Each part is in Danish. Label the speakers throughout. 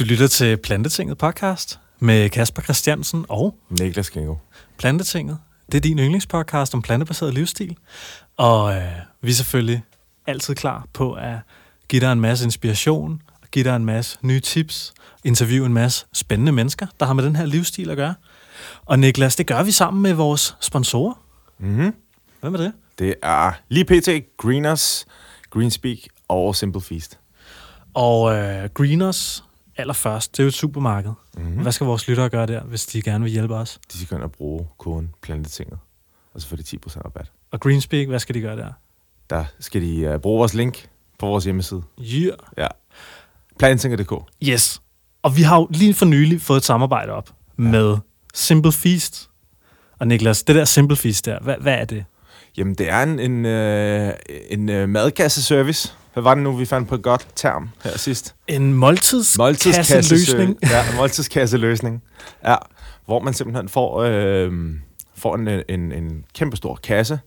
Speaker 1: Du lytter til Plantetinget podcast med Kasper Christiansen og
Speaker 2: Niklas Kingo.
Speaker 1: Plantetinget. Det er din yndlingspodcast om plantebaseret livsstil. Og øh, vi er selvfølgelig altid klar på at give dig en masse inspiration, give dig en masse nye tips, interviewe en masse spændende mennesker, der har med den her livsstil at gøre. Og Niklas, det gør vi sammen med vores sponsorer.
Speaker 2: Mm-hmm.
Speaker 1: Hvem er det?
Speaker 2: Det er lige pt. Greeners, Greenspeak og Simple Feast.
Speaker 1: Og øh, Greeners allerførst, det er jo et supermarked.
Speaker 2: Mm-hmm.
Speaker 1: Hvad skal vores lyttere gøre der, hvis de gerne vil hjælpe os?
Speaker 2: De skal gå ind bruge koden Plantetinget, og så får de 10% rabat.
Speaker 1: Og Greenspeak, hvad skal de gøre der?
Speaker 2: Der skal de uh, bruge vores link på vores hjemmeside.
Speaker 1: Yeah.
Speaker 2: Ja. Plantetinget.dk.
Speaker 1: Yes. Og vi har jo lige for nylig fået et samarbejde op ja. med Simple Feast. Og Niklas, det der Simple Feast der, hvad, hvad er det?
Speaker 2: Jamen, det er en, en, øh, en øh, madkasseservice. Hvad var det nu, vi fandt på et godt term her sidst?
Speaker 1: En måltidskasseløsning.
Speaker 2: Ja, en måltidskasseløsning. Ja, hvor man simpelthen får, øh, får en, en, en kæmpe stor kasse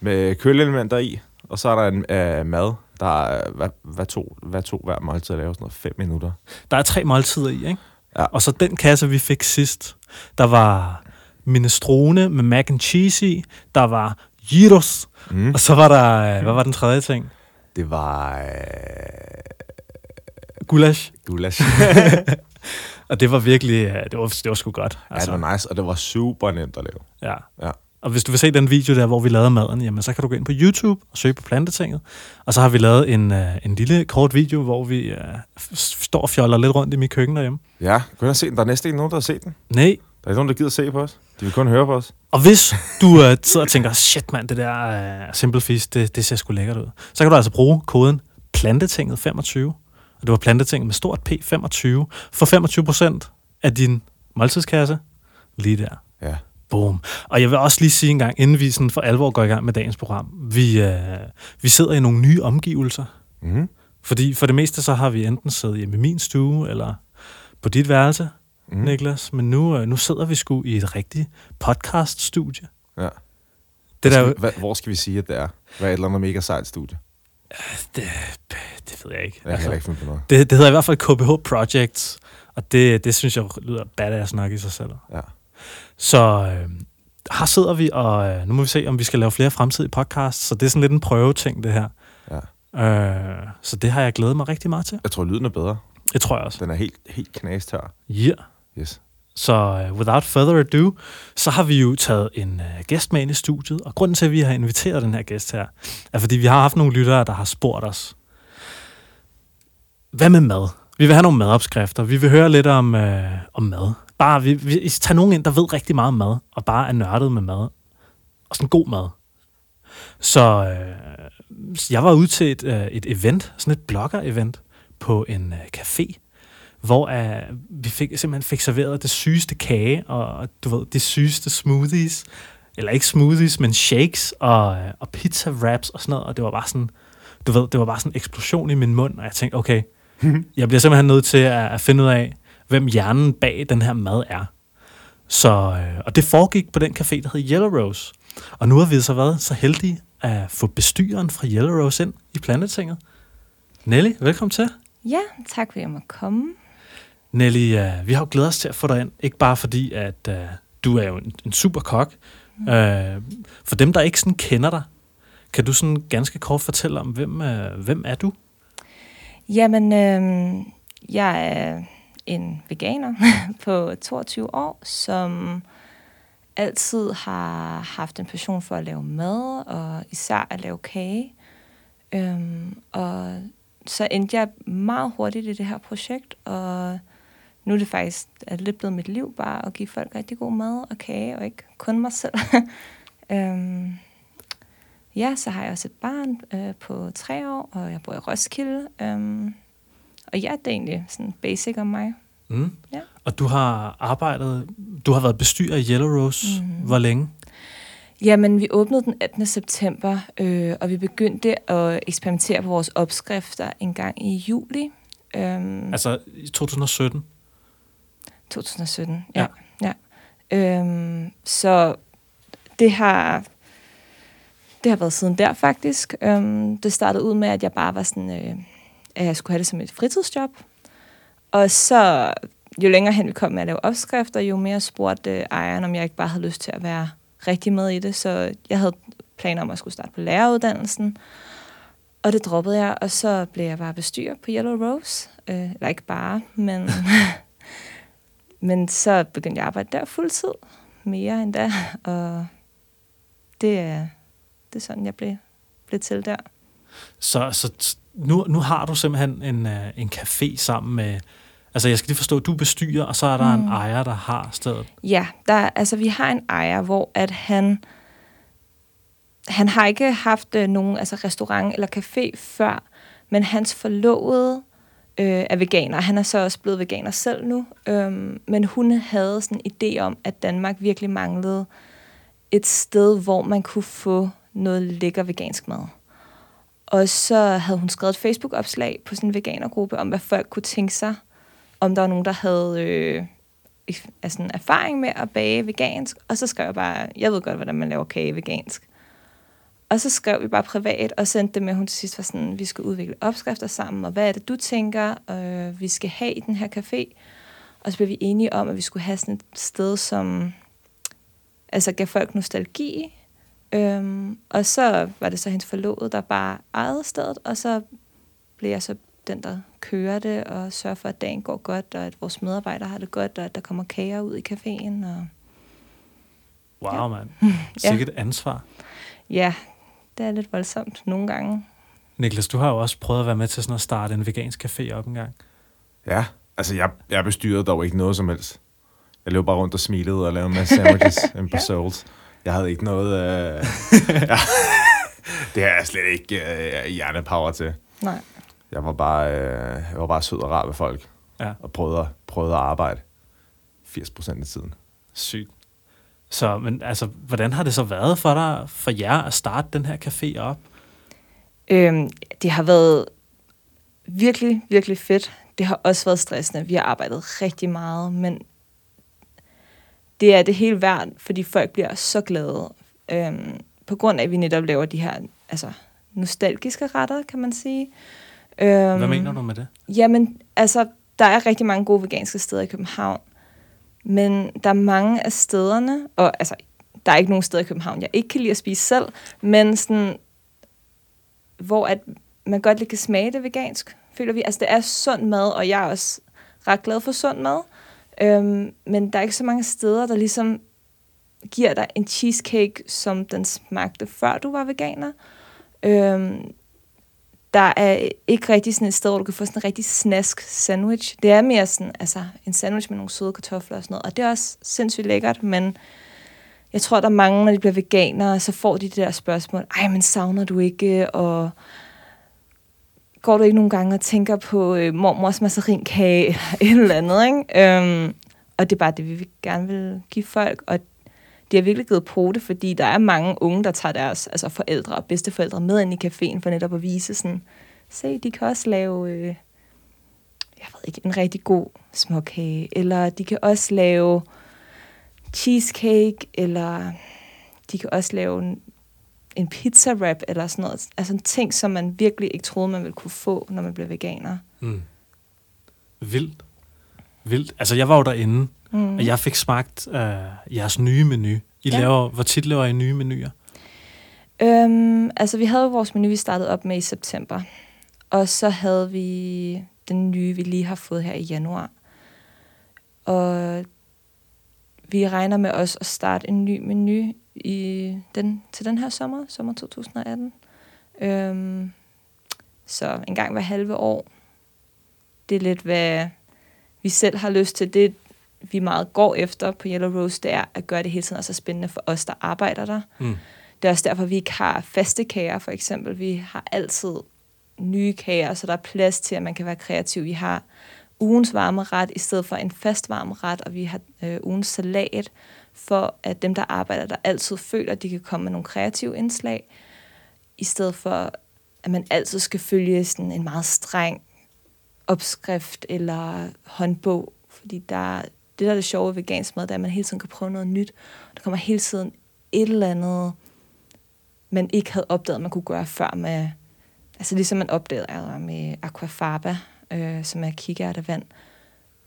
Speaker 2: med køleelementer i, og så er der en øh, mad, der er, hvad, hvad, to, hvad to hver måltid at lave, sådan noget fem minutter.
Speaker 1: Der er tre måltider i, ikke?
Speaker 2: Ja.
Speaker 1: Og så den kasse, vi fik sidst, der var minestrone med mac and cheese i, der var gyros,
Speaker 2: Mm.
Speaker 1: og så var der, øh, hvad var den tredje ting?
Speaker 2: Det var øh,
Speaker 1: Gulasch.
Speaker 2: gulasch.
Speaker 1: Og det var virkelig, øh, det var, det var sgu godt.
Speaker 2: ja, det var nice, og det var super nemt at lave.
Speaker 1: ja.
Speaker 2: Ja.
Speaker 1: Og hvis du vil se den video der, hvor vi lavede maden, jamen så kan du gå ind på YouTube og søge på Plantetinget. Og så har vi lavet en, øh, en lille kort video, hvor vi øh, står og fjoller lidt rundt i mit køkken derhjemme.
Speaker 2: Ja, gå ind og se den. Der er næsten ikke nogen, der har set den.
Speaker 1: Nej.
Speaker 2: Der er ikke nogen, der gider se på os. De vil kun høre på os.
Speaker 1: Og hvis du øh, sidder og tænker, shit mand, det der øh, Simple Feast, det, det ser sgu lækkert ud. Så kan du altså bruge koden Plantetinget 25. Og det var Plantetinget med stort P25. For 25 procent af din måltidskasse lige der.
Speaker 2: Ja.
Speaker 1: Boom. Og jeg vil også lige sige en gang, inden vi sådan for alvor går i gang med dagens program, vi, øh, vi sidder i nogle nye omgivelser.
Speaker 2: Mm-hmm.
Speaker 1: Fordi for det meste så har vi enten siddet hjemme i min stue, eller på dit værelse,
Speaker 2: Mm.
Speaker 1: Niklas. Men nu, øh, nu sidder vi sgu i et rigtigt podcaststudie.
Speaker 2: Ja.
Speaker 1: Det der,
Speaker 2: Skal, hvad, hvor skal vi sige, at det er? Hvad er et eller andet mega sejt studie?
Speaker 1: det, det ved jeg ikke.
Speaker 2: Jeg heller ikke finde på noget.
Speaker 1: det, det hedder i hvert fald KBH Projects, og det, det synes jeg lyder badass nok i sig selv.
Speaker 2: Ja.
Speaker 1: Så øh, her sidder vi, og øh, nu må vi se, om vi skal lave flere fremtidige podcasts. Så det er sådan lidt en prøveting, det her.
Speaker 2: Ja.
Speaker 1: Øh, så det har jeg glædet mig rigtig meget til.
Speaker 2: Jeg tror, lyden er bedre.
Speaker 1: Det tror jeg også.
Speaker 2: Den er helt, helt knastør.
Speaker 1: Yeah.
Speaker 2: Yes.
Speaker 1: Så uh, without further ado, så har vi jo taget en uh, gæst med ind i studiet, og grunden til, at vi har inviteret den her gæst her, er fordi vi har haft nogle lyttere, der har spurgt os, hvad med mad? Vi vil have nogle madopskrifter. Vi vil høre lidt om, uh, om mad. Bare, vi, vi tager nogen ind, der ved rigtig meget om mad, og bare er nørdet med mad. Og sådan god mad. Så uh, jeg var ude til et, uh, et event, sådan et blogger-event, på en uh, café, hvor uh, vi fik, simpelthen fik serveret det sygeste kage, og du ved, de sygeste smoothies, eller ikke smoothies, men shakes, og, og pizza wraps og sådan noget, og det var bare sådan, du ved, det var bare sådan en eksplosion i min mund, og jeg tænkte, okay, jeg bliver simpelthen nødt til at, at finde ud af, hvem hjernen bag den her mad er. Så, øh, og det foregik på den café, der hed Yellow Rose. Og nu har vi så været så heldige at få bestyreren fra Yellow Rose ind i Plantetinget. Nelly, velkommen til.
Speaker 3: Ja, tak fordi jeg må komme.
Speaker 1: Nelly, uh, vi har jo glædet os til at få dig ind. Ikke bare fordi, at uh, du er jo en, en super kok. Mm. Uh, for dem, der ikke sådan kender dig, kan du sådan ganske kort fortælle om, hvem, uh, hvem er du?
Speaker 3: Jamen, øh, jeg er en veganer på 22 år, som altid har haft en passion for at lave mad, og især at lave kage. Øhm, og så endte jeg meget hurtigt i det her projekt, og nu er det faktisk er lidt blevet mit liv bare at give folk rigtig god mad og kage, og ikke kun mig selv. øhm, ja, så har jeg også et barn øh, på tre år, og jeg bor i Roskilde. Øhm, og ja, det er egentlig sådan basic om mig.
Speaker 1: Mm.
Speaker 3: Ja.
Speaker 1: Og du har arbejdet, du har været bestyrer i Yellow Rose. Mm. Hvor længe?
Speaker 3: Jamen, vi åbnede den 18. september, øh, og vi begyndte at eksperimentere på vores opskrifter en gang i juli øhm,
Speaker 1: Altså i 2017.
Speaker 3: 2017. Ja. ja. Øhm, så det har, det har været siden der faktisk. Øhm, det startede ud med, at jeg bare var sådan, øh, at jeg skulle have det som et fritidsjob. Og så, jo længere hen vi kom med at lave opskrifter, jo mere spurgte øh, ejeren, om jeg ikke bare havde lyst til at være rigtig med i det. Så jeg havde planer om at skulle starte på læreruddannelsen. Og det droppede jeg, og så blev jeg bare bestyrer på Yellow Rose. Øh, eller ikke bare, men, men så begyndte jeg at arbejde der fuldtid. Mere end da. Og det er, det er sådan, jeg blev, blev til der.
Speaker 1: Så, så nu, nu har du simpelthen en, øh, en café sammen med... Altså, jeg skal lige forstå, du bestyrer, og så er der mm. en ejer, der har stedet.
Speaker 3: Ja, der, altså, vi har en ejer, hvor at han han har ikke haft øh, nogen altså restaurant eller café før, men hans forlovede øh, er veganer. Han er så også blevet veganer selv nu. Øhm, men hun havde sådan en idé om, at Danmark virkelig manglede et sted, hvor man kunne få noget lækker vegansk mad. Og så havde hun skrevet et Facebook-opslag på sådan en veganergruppe om, hvad folk kunne tænke sig, om der var nogen, der havde øh, altså en erfaring med at bage vegansk. Og så skrev jeg bare, jeg ved godt, hvordan man laver kage vegansk. Og så skrev vi bare privat og sendte det med, hun til sidst var sådan, vi skal udvikle opskrifter sammen, og hvad er det, du tænker, øh, vi skal have i den her café? Og så blev vi enige om, at vi skulle have sådan et sted, som altså gav folk nostalgi. Øhm, og så var det så hendes forlovede, der bare ejede stedet, og så blev jeg så den, der kører det og sørger for, at dagen går godt, og at vores medarbejdere har det godt, og at der kommer kager ud i caféen. Og...
Speaker 1: Wow, ja. mand. Sikkert ja. ansvar.
Speaker 3: Ja, det er lidt voldsomt nogle gange.
Speaker 1: Niklas, du har jo også prøvet at være med til sådan at starte en vegansk café op en gang.
Speaker 2: Ja, altså jeg, jeg bestyrede dog ikke noget som helst. Jeg løb bare rundt og smilede og lavede en masse sandwiches en på Souls. Jeg havde ikke noget... Øh, ja, det har jeg slet ikke øh, hjernepower til.
Speaker 3: Nej.
Speaker 2: Jeg var bare, øh, jeg var bare sød og rar ved folk.
Speaker 1: Ja.
Speaker 2: Og prøvede, prøvede at arbejde 80 procent af tiden.
Speaker 1: Sygt. Så, men altså, hvordan har det så været for dig, for jer, at starte den her café op?
Speaker 3: Øhm, det har været virkelig, virkelig fedt. Det har også været stressende. Vi har arbejdet rigtig meget, men det er det hele værd, fordi folk bliver så glade. Øhm, på grund af, at vi netop laver de her altså, nostalgiske retter, kan man sige.
Speaker 1: Øhm, Hvad mener du med det?
Speaker 3: Jamen, altså, der er rigtig mange gode veganske steder i København. Men der er mange af stederne, og altså, der er ikke nogen steder i København, jeg ikke kan lide at spise selv, men sådan, hvor at man godt lige kan smage det vegansk, føler vi. Altså, det er sund mad, og jeg er også ret glad for sund mad. Øhm, men der er ikke så mange steder, der ligesom giver dig en cheesecake, som den smagte, før du var veganer. Øhm, der er ikke rigtig sådan et sted, hvor du kan få sådan en rigtig snask sandwich. Det er mere sådan, altså en sandwich med nogle søde kartofler og sådan noget. Og det er også sindssygt lækkert, men jeg tror, der er mange, når de bliver veganere, så får de det der spørgsmål, ej, men savner du ikke, og går du ikke nogle gange og tænker på øh, mormors masserinkage, eller et eller andet, ikke? Øhm, og det er bare det, vi gerne vil give folk, og de har virkelig givet på det, fordi der er mange unge, der tager deres altså forældre og bedsteforældre med ind i caféen for netop at vise sådan, se, de kan også lave, øh, jeg ved ikke, en rigtig god småkage, eller de kan også lave cheesecake, eller de kan også lave en, en pizza wrap, eller sådan noget. Altså en ting, som man virkelig ikke troede, man ville kunne få, når man blev veganer.
Speaker 1: Mm. Vildt. Vildt. Altså, jeg var jo derinde, Mm. Og jeg fik smagt øh, jeres nye menu. I ja. laver, hvor tit laver I nye menuer?
Speaker 3: Øhm, altså, vi havde vores menu, vi startede op med i september. Og så havde vi den nye, vi lige har fået her i januar. Og vi regner med os at starte en ny menu i den, til den her sommer, sommer 2018. Øhm, så en gang hver halve år. Det er lidt, hvad vi selv har lyst til. Det, vi meget går efter på Yellow Rose, det er at gøre det hele tiden også spændende for os, der arbejder der. Mm. Det er også derfor, vi ikke har faste kager, for eksempel. Vi har altid nye kager, så der er plads til, at man kan være kreativ. Vi har ugens varme ret i stedet for en fast varme ret, og vi har øh, ugens salat, for at dem, der arbejder der, altid føler, at de kan komme med nogle kreative indslag, i stedet for, at man altid skal følge sådan en meget streng opskrift eller håndbog, fordi der, det, der er det sjove ved vegansk mad, det er, at man hele tiden kan prøve noget nyt. Der kommer hele tiden et eller andet, man ikke havde opdaget, man kunne gøre før med, altså ligesom man opdagede med aquafaba, øh, som er kikærtevand.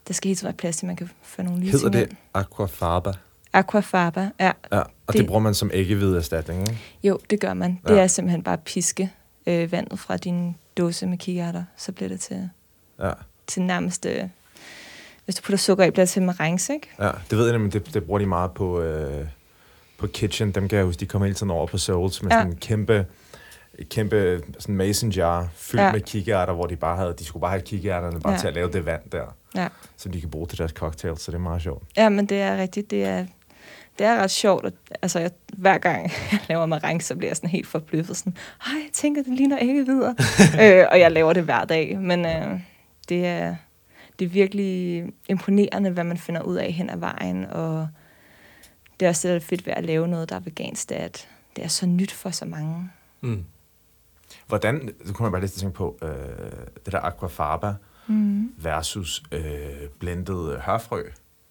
Speaker 3: der skal hele tiden være plads til, at man kan få nogle nye
Speaker 2: Hedder
Speaker 3: ting
Speaker 2: det aquafaba?
Speaker 3: Aquafaba, ja.
Speaker 2: Ja, og det,
Speaker 3: Det-
Speaker 2: det bruger man som æggehvide erstatning, ikke?
Speaker 3: Jo, det gør man. Det
Speaker 2: Ja.
Speaker 3: er simpelthen bare at piske øh, vandet fra din dåse med kikærter, så bliver det til,
Speaker 2: Ja,
Speaker 3: til nærmeste... Hvis du putter sukker i, bliver det til marengs, ikke?
Speaker 2: ja. det ved jeg nemlig, det, det bruger de meget på, øh, på Kitchen. Dem kan jeg huske, de kommer hele tiden over på Souls med
Speaker 3: Ja.
Speaker 2: sådan en kæmpe, et kæmpe sådan mason jar fyldt
Speaker 3: Ja.
Speaker 2: med kikærter, hvor de bare havde, de skulle bare have kikærterne bare
Speaker 3: Ja.
Speaker 2: til at lave det vand der,
Speaker 3: Ja.
Speaker 2: som de kan bruge til deres cocktails, så det er meget sjovt.
Speaker 3: Ja, men det er rigtigt. Det er, det er ret sjovt. At, altså, jeg, hver gang jeg laver marengs, så bliver jeg sådan helt forbløffet. Sådan, Ej, jeg tænker, det ligner ikke videre. øh, og jeg laver det hver dag. Men øh, det, er, det er virkelig imponerende, hvad man finder ud af hen ad vejen. Og det er også fedt ved at lave noget, der er vegansk, at det er så nyt for så mange.
Speaker 1: Mm.
Speaker 2: Hvordan, så kunne man bare lige tænke på, øh, det der aquafaba
Speaker 3: Mm.
Speaker 2: versus øh, blendet hørfrø,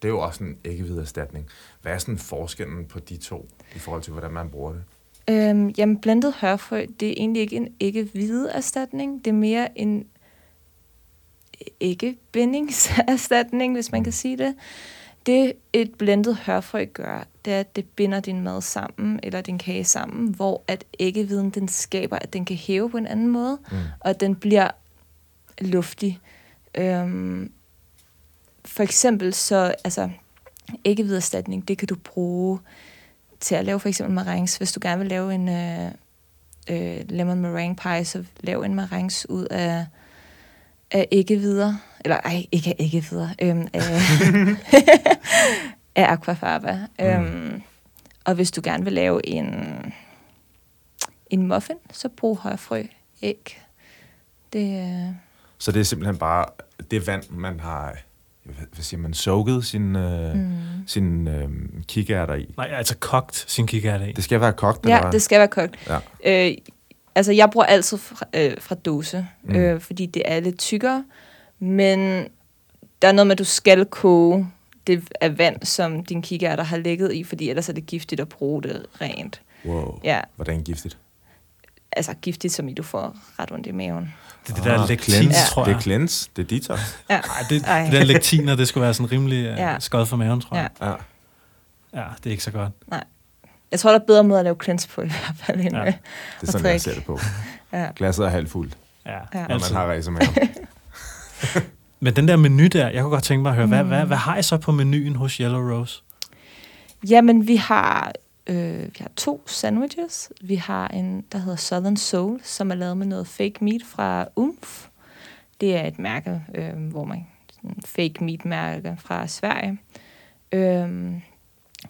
Speaker 2: det er jo også en æggehvide erstatning. Hvad er sådan forskellen på de to, i forhold til, hvordan man bruger det?
Speaker 3: Øhm, jamen, blendet hørfrø, det er egentlig ikke en ikke hvide erstatning. Det er mere en ikke bindingserstatning, hvis man kan sige det. Det et blendet hørfrø gør, det er, at det binder din mad sammen, eller din kage sammen, hvor at æggeviden, den skaber, at den kan hæve på en anden måde,
Speaker 2: Mm.
Speaker 3: og at den bliver luftig. Øhm, for eksempel så, altså, æggeviderstatning, det kan du bruge til at lave for eksempel marengs. Hvis du gerne vil lave en øh, øh, lemon meringue pie, så lav en marengs ud af, af æggevider. Eller ej, ikke af æggevider. Øhm, af, af aquafaba. Mm. Øhm, og hvis du gerne vil lave en, en muffin, så brug højrefrø æg. Det, øh,
Speaker 2: Så det er simpelthen bare det vand, man har, hvad hvad siger man, soaket sin, øh, mm. sin øh, kikærter i.
Speaker 1: Nej, altså kogt sin kikærte i.
Speaker 2: Det skal være kogt,
Speaker 3: Ja,
Speaker 2: eller hvad?
Speaker 3: det skal være kogt.
Speaker 2: Ja.
Speaker 3: Øh, altså, jeg bruger altid fra, øh, fra dåse,
Speaker 2: Mm.
Speaker 3: øh, fordi det er lidt tykkere. Men der er noget med, at du skal koge det af vand, som din kikærter har ligget i, fordi ellers er det giftigt at bruge det rent.
Speaker 2: Wow.
Speaker 3: Ja,
Speaker 2: Hvordan giftigt?
Speaker 3: altså giftigt, som i du får ret ondt i maven.
Speaker 1: Det er det der
Speaker 2: Ah,
Speaker 1: lektin,
Speaker 2: cleanse.
Speaker 1: tror
Speaker 2: Det
Speaker 1: jeg.
Speaker 2: er cleanse, det er detox.
Speaker 3: Ja,
Speaker 1: Ej, det,
Speaker 3: Ej.
Speaker 1: det der lektiner, det skulle være sådan rimelig uh,
Speaker 3: Ja.
Speaker 1: skod for maven, tror jeg.
Speaker 2: Ja.
Speaker 1: Ja, det er ikke så godt.
Speaker 3: Jeg tror, der er bedre måde at lave cleanse på i hvert fald, end
Speaker 1: Ja.
Speaker 3: ja.
Speaker 2: Det er sådan, jeg ser det på.
Speaker 3: ja.
Speaker 2: Glasset er halvt fuldt,
Speaker 1: Ja,
Speaker 3: Ja.
Speaker 2: når man
Speaker 1: altid.
Speaker 2: har ræs maven.
Speaker 1: Men den der menu der, jeg kunne godt tænke mig at høre, mm. hvad,
Speaker 3: Mm.
Speaker 1: hvad, hvad har I så på menuen hos Yellow Rose?
Speaker 3: Jamen, vi har, øh, vi har to sandwiches. Vi har en, der hedder Southern Soul, som er lavet med noget fake meat fra Umf. Det er et mærke, øh, hvor man sådan fake meat mærke fra Sverige. Øhm,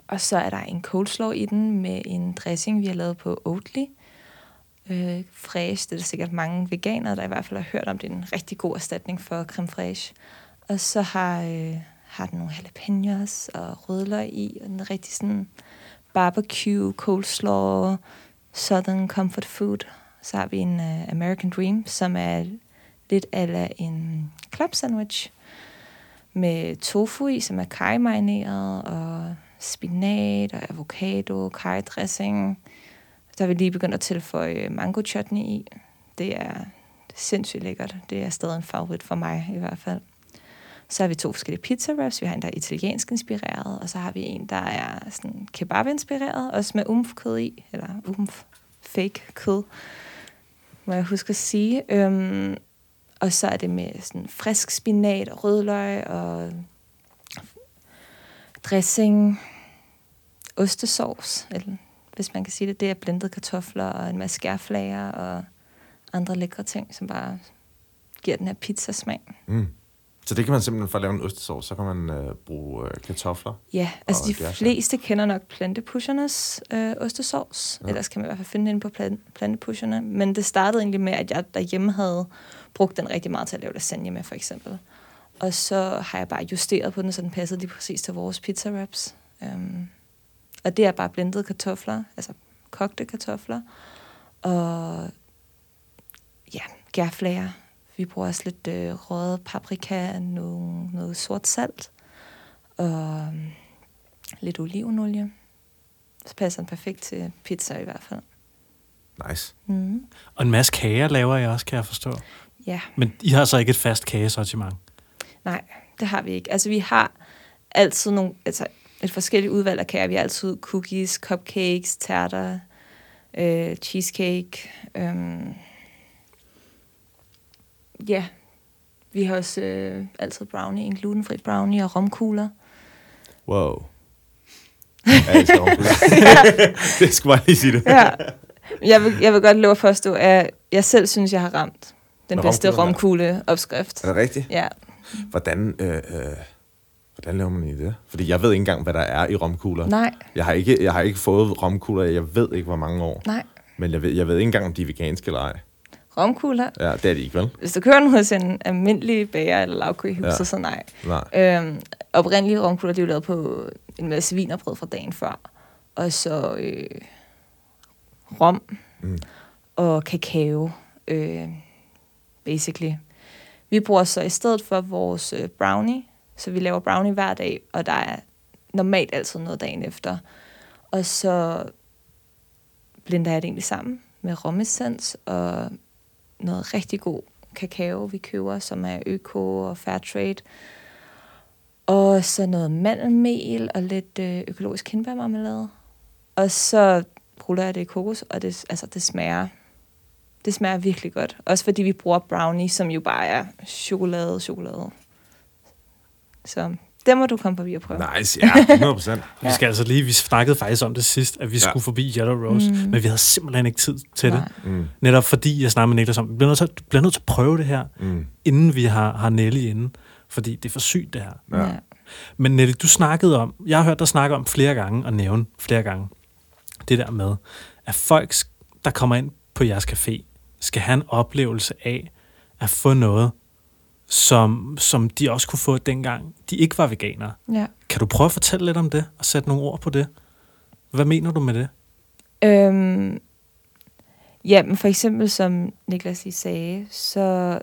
Speaker 3: og så er der en coleslaw i den med en dressing, vi har lavet på Oatly. Øh, fraiche, det er der sikkert mange veganere, der i hvert fald har hørt om. Det er en rigtig god erstatning for creme fraiche. Og så har, øh, har den nogle jalapenos og rødløg i, og den rigtig sådan barbecue, coleslaw, southern comfort food. Så har vi en uh, American Dream, som er lidt ala en club sandwich med tofu i, som er kajmarineret, og spinat og avocado, curry dressing. Der har vi lige begyndt at tilføje mango chutney i. Det er sindssygt lækkert. Det er stadig en favorit for mig i hvert fald. Så har vi to forskellige pizza wraps. Vi har en, der er italiensk inspireret, og så har vi en, der er sådan kebab-inspireret, også med umf-kød i, eller umf fake kød, må jeg huske at sige. Øhm, og så er det med sådan frisk spinat og rødløg og dressing, ostesauce, eller hvis man kan sige det. Det er blendede kartofler og en masse skærflager og andre lækre ting, som bare giver den her pizzasmag.
Speaker 2: Mm. Så det kan man simpelthen, for at lave en ostesauce, så kan man øh, bruge øh, kartofler.
Speaker 3: Ja, altså de
Speaker 2: er så-
Speaker 3: fleste kender nok plantepushernes øh, ostesauce.
Speaker 2: Ja.
Speaker 3: Ellers kan man i hvert fald finde den på plan- plantepusherne. Men det startede egentlig med, at jeg derhjemme havde brugt den rigtig meget til at lave lasagne med, for eksempel. Og så har jeg bare justeret på den, så den passede lige præcis til vores pizza wraps. Um, og det er bare blendede kartofler, altså kogte kartofler. Og ja, gærflager. Vi bruger også lidt øh, røget paprika, noget, noget sort salt og øhm, lidt olivenolie. Så passer den perfekt til pizza i hvert fald.
Speaker 2: Nice.
Speaker 3: Mm.
Speaker 1: Og en masse kager laver jeg også, kan jeg forstå.
Speaker 3: Ja,
Speaker 1: Men I har så ikke et fast kagesortiment.
Speaker 3: Nej, det har vi ikke. Altså, vi har altid nogle, altså, et forskelligt udvalg af kager. Vi har altid cookies, cupcakes, tærter, øh, cheesecake. øhm, ja, vi har også øh, altid brownie, en glutenfri brownie og romkugler.
Speaker 2: Wow. Jeg skal overhovedet. det skulle bare lige sige det.
Speaker 3: Ja. Jeg vil, jeg vil godt love at forstå, at jeg selv synes, jeg har ramt den
Speaker 2: Med
Speaker 3: bedste
Speaker 2: romkugler?
Speaker 3: romkugle-opskrift.
Speaker 2: Er det rigtigt?
Speaker 3: Ja.
Speaker 2: Hvordan, øh, øh, hvordan laver man egentlig det? Fordi jeg ved ikke engang, hvad der er i romkugler.
Speaker 3: Nej,
Speaker 2: Jeg har ikke, jeg har ikke fået romkugler, i jeg ved ikke, hvor mange år.
Speaker 3: nej.
Speaker 2: Men jeg ved, jeg ved ikke engang, om de er veganske eller ej.
Speaker 3: Romkugler.
Speaker 2: Ja, det er de ikke, vel?
Speaker 3: Hvis du kører den hos en almindelig bager eller i
Speaker 2: Ja.
Speaker 3: ja. så nej.
Speaker 2: Nej.
Speaker 3: Øhm, oprindelige romkugler, de er jo lavet på en masse vinerbrød fra dagen før. Og så øh, rom
Speaker 2: Mm.
Speaker 3: og kakao, øh, basically. Vi bruger så i stedet for vores øh, brownie, så vi laver brownie hver dag, og der er normalt altid noget dagen efter. Og så blender jeg det egentlig sammen med romessens og noget rigtig god kakao, vi køber, som er øko og fair trade. Og så noget mandelmel og lidt øh, økologisk kindbærmarmelade. Og så ruller jeg det i kokos, og det, altså, det smager det smager virkelig godt. Også fordi vi bruger brownie, som jo bare er chokolade, chokolade. Så det må du komme forbi og prøve.
Speaker 2: Nice, ja, 100 procent.
Speaker 1: Vi skal altså lige, vi snakkede faktisk om det sidst, at vi
Speaker 2: Ja.
Speaker 1: skulle forbi Yellow Rose, mm. Men vi havde simpelthen ikke tid til
Speaker 3: Nej.
Speaker 1: det.
Speaker 2: Mm,
Speaker 1: Netop fordi jeg snakkede med Niklas om, vi bliver nødt til, bliver nødt til at prøve det her,
Speaker 2: mm,
Speaker 1: inden vi har, har Nelly inde, fordi det er for sygt det her.
Speaker 2: Ja.
Speaker 1: Men Nelly, du snakkede om, jeg har hørt dig snakke om flere gange, og nævne flere gange, det der med, at folk, der kommer ind på jeres café, skal have en oplevelse af at få noget, som, som de også kunne få dengang, de ikke var veganere.
Speaker 3: ja.
Speaker 1: Kan du prøve at fortælle lidt om det, og sætte nogle ord på det? Hvad mener du med det?
Speaker 3: Øhm, ja, men for eksempel som Niklas lige sagde, så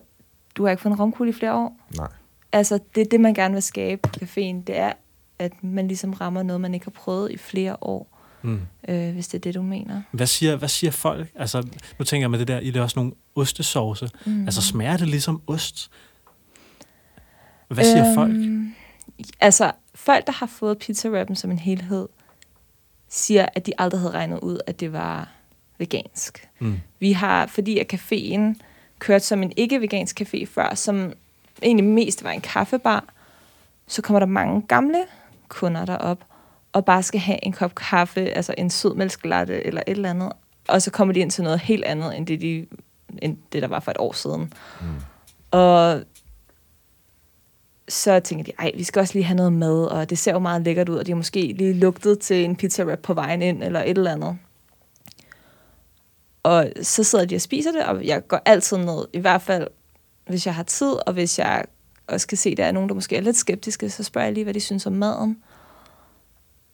Speaker 3: du har ikke fået en romkugle i flere år.
Speaker 2: Nej.
Speaker 3: Altså, det er det, man gerne vil skabe på caféen. Det er, at man ligesom rammer noget, man ikke har prøvet i flere år,
Speaker 1: Mm.
Speaker 3: øh, hvis det er det, du mener.
Speaker 1: Hvad siger, hvad siger folk? Altså, nu tænker jeg med det der, I er også nogle ostesauce. Mm. Altså, smager det ligesom ost? Hvad siger øhm, folk?
Speaker 3: Altså, folk, der har fået pizza som en helhed, siger, at de aldrig havde regnet ud, at det var vegansk.
Speaker 1: Mm.
Speaker 3: Vi har, fordi at caféen kørt som en ikke-vegansk café før, som egentlig mest var en kaffebar, så kommer der mange gamle kunder derop, og bare skal have en kop kaffe, altså en sødmælkslatte eller et eller andet, og så kommer de ind til noget helt andet, end det, de, end det der var for et år siden. Mm. Og så tænker de, ej, vi skal også lige have noget mad, og det ser jo meget lækkert ud, og de har måske lige lugtet til en pizza wrap på vejen ind, eller et eller andet. Og så sidder de og spiser det, og jeg går altid ned, i hvert fald hvis jeg har tid, og hvis jeg også kan se, at der er nogen, der måske er lidt skeptiske, så spørger jeg lige, hvad de synes om maden.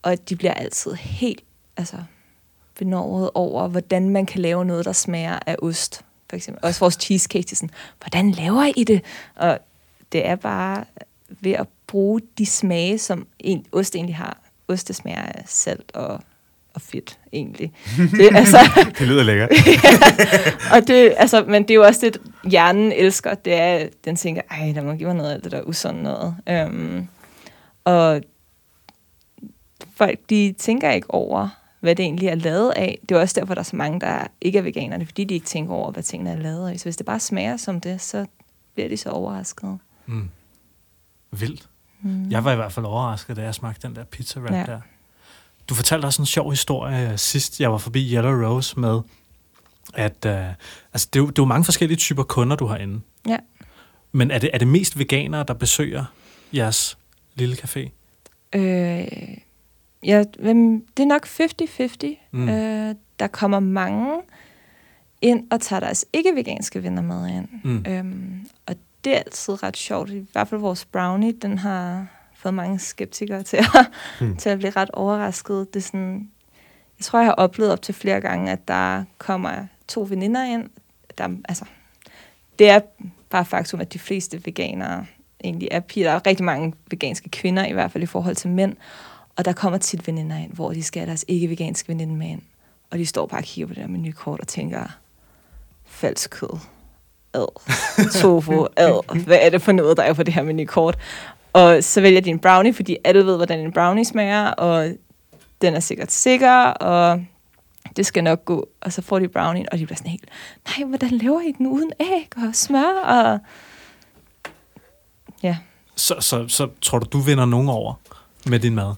Speaker 3: Og de bliver altid helt altså, benovet over, hvordan man kan lave noget, der smager af ost. For eksempel. Også vores cheesecake, er sådan, hvordan laver I det? Og det er bare ved at bruge de smage, som en ost egentlig har. Ost, det smager af salt og, og fedt, egentlig. Det, altså,
Speaker 2: Det lyder lækkert.
Speaker 3: og det, altså, men det er jo også det, hjernen elsker. Det er, den tænker, ej, der må give mig noget af det der usunde noget. Øhm, og folk, de tænker ikke over, hvad det egentlig er lavet af. Det er også derfor, der er så mange, der ikke er veganere, fordi de ikke tænker over, hvad tingene er lavet af. Så hvis det bare smager som det, så bliver de så overrasket.
Speaker 1: Mm. Vildt.
Speaker 3: Mm.
Speaker 1: Jeg var i hvert fald overrasket, da jeg smagte den der pizza wrap ja.
Speaker 3: Ja.
Speaker 1: der. Du fortalte også en sjov historie sidst, jeg var forbi Yellow Rose med, at øh, altså, det, er jo, det er jo mange forskellige typer kunder, du har inde.
Speaker 3: Ja.
Speaker 1: Men er det, er det mest veganere, der besøger jeres lille café?
Speaker 3: Øh, ja, det er nok 50-50.
Speaker 1: Mm.
Speaker 3: Mm. Øh, der kommer mange ind og tager deres ikke-veganske venner med ind.
Speaker 1: Mm.
Speaker 3: Øhm, og det er altid ret sjovt. I hvert fald vores brownie, den har fået mange skeptikere til at,
Speaker 2: Hmm.
Speaker 3: til at blive ret overrasket. Det er sådan, jeg tror, jeg har oplevet op til flere gange, at der kommer to veninder ind. Der, altså, det er bare faktum, at de fleste veganere egentlig er piger. Der er rigtig mange veganske kvinder, i hvert fald i forhold til mænd. Og der kommer tit veninder ind, hvor de skal have deres ikke-veganske veninde med ind. Og de står bare og kigger på det der menukort og tænker, falsk kød, ad, tofu, ad, hvad er det for noget, der er på det her menukort? Og så vælger de en brownie, fordi alle ved, hvordan en brownie smager, og den er sikkert sikker, og det skal nok gå. Og så får de brownie, og de bliver sådan helt, nej, hvordan laver I den uden æg og smør? Og ja,
Speaker 1: Så, så, så tror du, du vinder nogen over med din mad?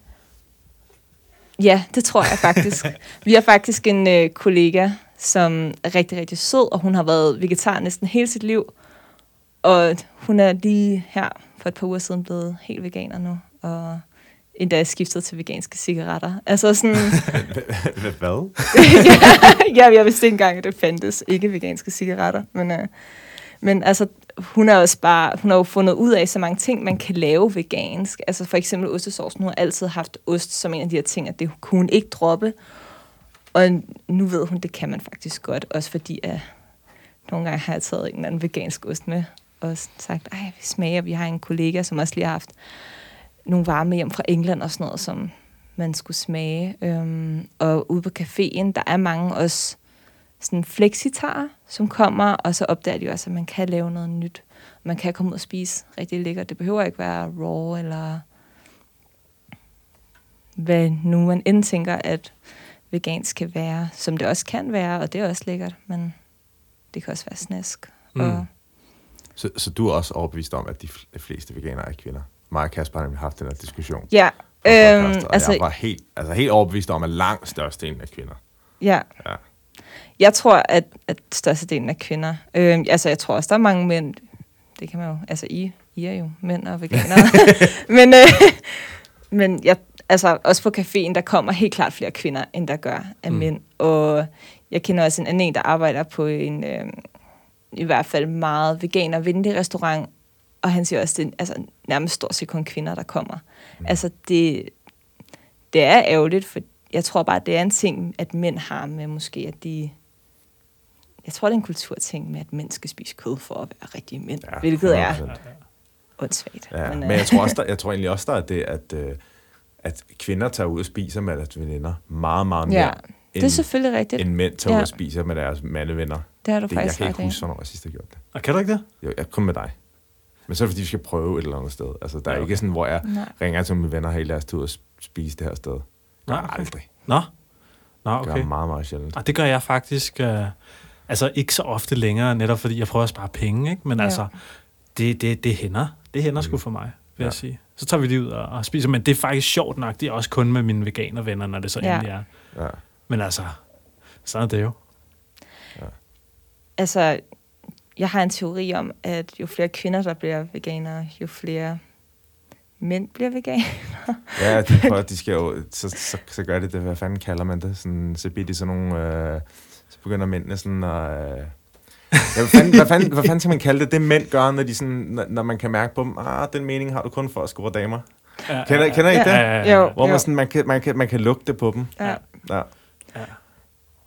Speaker 3: Ja, det tror jeg faktisk. Vi har faktisk en øh, kollega, som er rigtig, rigtig sød, og hun har været vegetar næsten hele sit liv. Og hun er lige her for et par uger siden blevet helt veganer nu, og endda skiftet til veganske cigaretter. Altså sådan,
Speaker 2: Hvad?
Speaker 3: ja, jeg vidste ikke engang, at det fandtes ikke veganske cigaretter, men, øh, men altså, hun er også bare, hun har jo fundet ud af så mange ting, man kan lave vegansk. Altså for eksempel ostesauce. Hun har altid haft ost som en af de her ting, at det kunne hun ikke droppe. Og nu ved hun, det kan man faktisk godt, også fordi at nogle gange har jeg taget en eller anden vegansk ost med, og sagt, ej, vi smager, vi har en kollega, som også lige har haft nogle varme hjem fra England og sådan noget, som man skulle smage. Øhm, og ude på caféen, der er mange også sådan flexitarer, som kommer, og så opdager de også, at man kan lave noget nyt. Man kan komme ud og spise rigtig lækkert. Det behøver ikke være raw, eller hvad nu man end tænker, at vegansk kan være, som det også kan være, og det er også lækkert, men det kan også være snask.
Speaker 1: Mm.
Speaker 3: Og,
Speaker 2: Så, så du er også overbevist om, at de fl- fleste veganere er kvinder? Mig og Kasper har nemlig haft den her diskussion.
Speaker 3: ja, øhm,
Speaker 2: podcast, og
Speaker 3: altså,
Speaker 2: jeg var helt, altså helt overbevist om, at langt størstedelen er kvinder.
Speaker 3: ja.
Speaker 2: Ja.
Speaker 3: Jeg tror, at, at størstedelen er kvinder. Øhm, altså, jeg tror også, der er mange mænd. Det kan man jo. Altså, I, I er jo mænd og veganere. men øh, men jeg, altså, også på caféen, der kommer helt klart flere kvinder, end der gør af
Speaker 1: Mm.
Speaker 3: mænd. Og jeg kender også en anden en, der arbejder på en, øh, i hvert fald meget veganer-venlig restaurant. Og han siger også, det er altså, nærmest stort set kun kvinder, der kommer. Mm. Altså, det, det er ærgerligt, for jeg tror bare, det er en ting, at mænd har med måske, at de... Jeg tror, det er en kulturting med, at mænd skal spise kød for at være rigtige mænd,
Speaker 2: Ja,
Speaker 3: hvilket er
Speaker 2: 100%.
Speaker 3: åndssvagt.
Speaker 2: Ja, men,
Speaker 3: øh,
Speaker 2: men jeg tror også, der, jeg tror egentlig også, der er det, at, øh, at kvinder tager ud og spiser med deres veninder meget, meget mere,
Speaker 3: ja, det er
Speaker 2: end,
Speaker 3: selvfølgelig rigtigt.
Speaker 2: end mænd tager ud
Speaker 3: Ja.
Speaker 2: og spiser med deres mandevenner.
Speaker 3: Det har du
Speaker 2: Det, jeg
Speaker 3: faktisk
Speaker 2: kan ikke huske, hvornår jeg sidst har gjort det.
Speaker 1: Og kan du ikke det?
Speaker 2: Jo, jeg kun med dig. Men så er det, fordi vi skal prøve et eller andet sted. Altså, der er
Speaker 1: Ja,
Speaker 2: ikke sådan, hvor jeg
Speaker 3: Nej.
Speaker 2: ringer til mine venner, hey, lad os tage ud og spise det her sted.
Speaker 1: Nej,
Speaker 2: Nej,
Speaker 1: okay.
Speaker 2: aldrig.
Speaker 1: Nå. Nå,
Speaker 2: Det gør
Speaker 1: okay.
Speaker 2: jeg meget, meget sjældent.
Speaker 1: Og det gør jeg faktisk, øh, altså ikke så ofte længere, netop fordi jeg prøver at spare penge, ikke? Men
Speaker 3: Ja.
Speaker 1: altså, det, det, det hænder. Det hænder sgu
Speaker 2: Mm.
Speaker 1: for mig, vil
Speaker 2: Ja.
Speaker 1: jeg sige. Så tager vi lige ud og, og spiser, men det er faktisk sjovt nok. Det er også kun med mine veganervenner, når det så
Speaker 3: Ja.
Speaker 1: endelig er.
Speaker 2: Ja.
Speaker 1: Men altså, sådan er det jo.
Speaker 3: Altså, jeg har en teori om, at jo flere kvinder, der bliver veganere, jo flere mænd bliver veganere.
Speaker 2: Ja, de, prøver, de skal jo, så, så, så gør det det, hvad fanden kalder man det? Sådan, så bliver de sådan nogle, øh, så begynder mændene sådan at... Øh, ja, hvad, fanden, hvad, fanden, hvad fanden skal man kalde det? Det mænd gør, når, de sådan, når, når man kan mærke på dem, ah, den mening har du kun for at score damer.
Speaker 1: Ja,
Speaker 2: Kender, kender I
Speaker 3: Ja.
Speaker 2: det?
Speaker 1: Ja, ja, ja.
Speaker 2: Hvor man, sådan, man, kan, man, kan, man kan lugte på dem.
Speaker 3: Ja.
Speaker 2: Ja.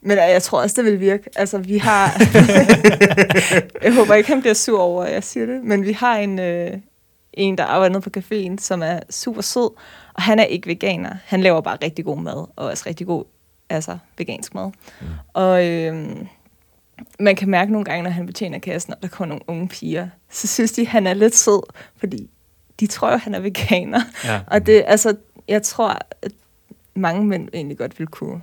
Speaker 3: Men øh, jeg tror også, det vil virke. Altså, vi har... jeg håber ikke, han bliver sur over, at jeg siger det. Men vi har en, øh, en, der arbejder nede på caféen, som er super sød. Og han er ikke veganer. Han laver bare rigtig god mad. Og også rigtig god altså, vegansk mad. Mm. Og øh, man kan mærke nogle gange, når han betjener kassen, og der kommer nogle unge piger, så synes de, han er lidt sød, fordi de tror jo, han er veganer.
Speaker 1: Ja.
Speaker 3: Og det, altså, jeg tror, at mange mænd egentlig godt vil kunne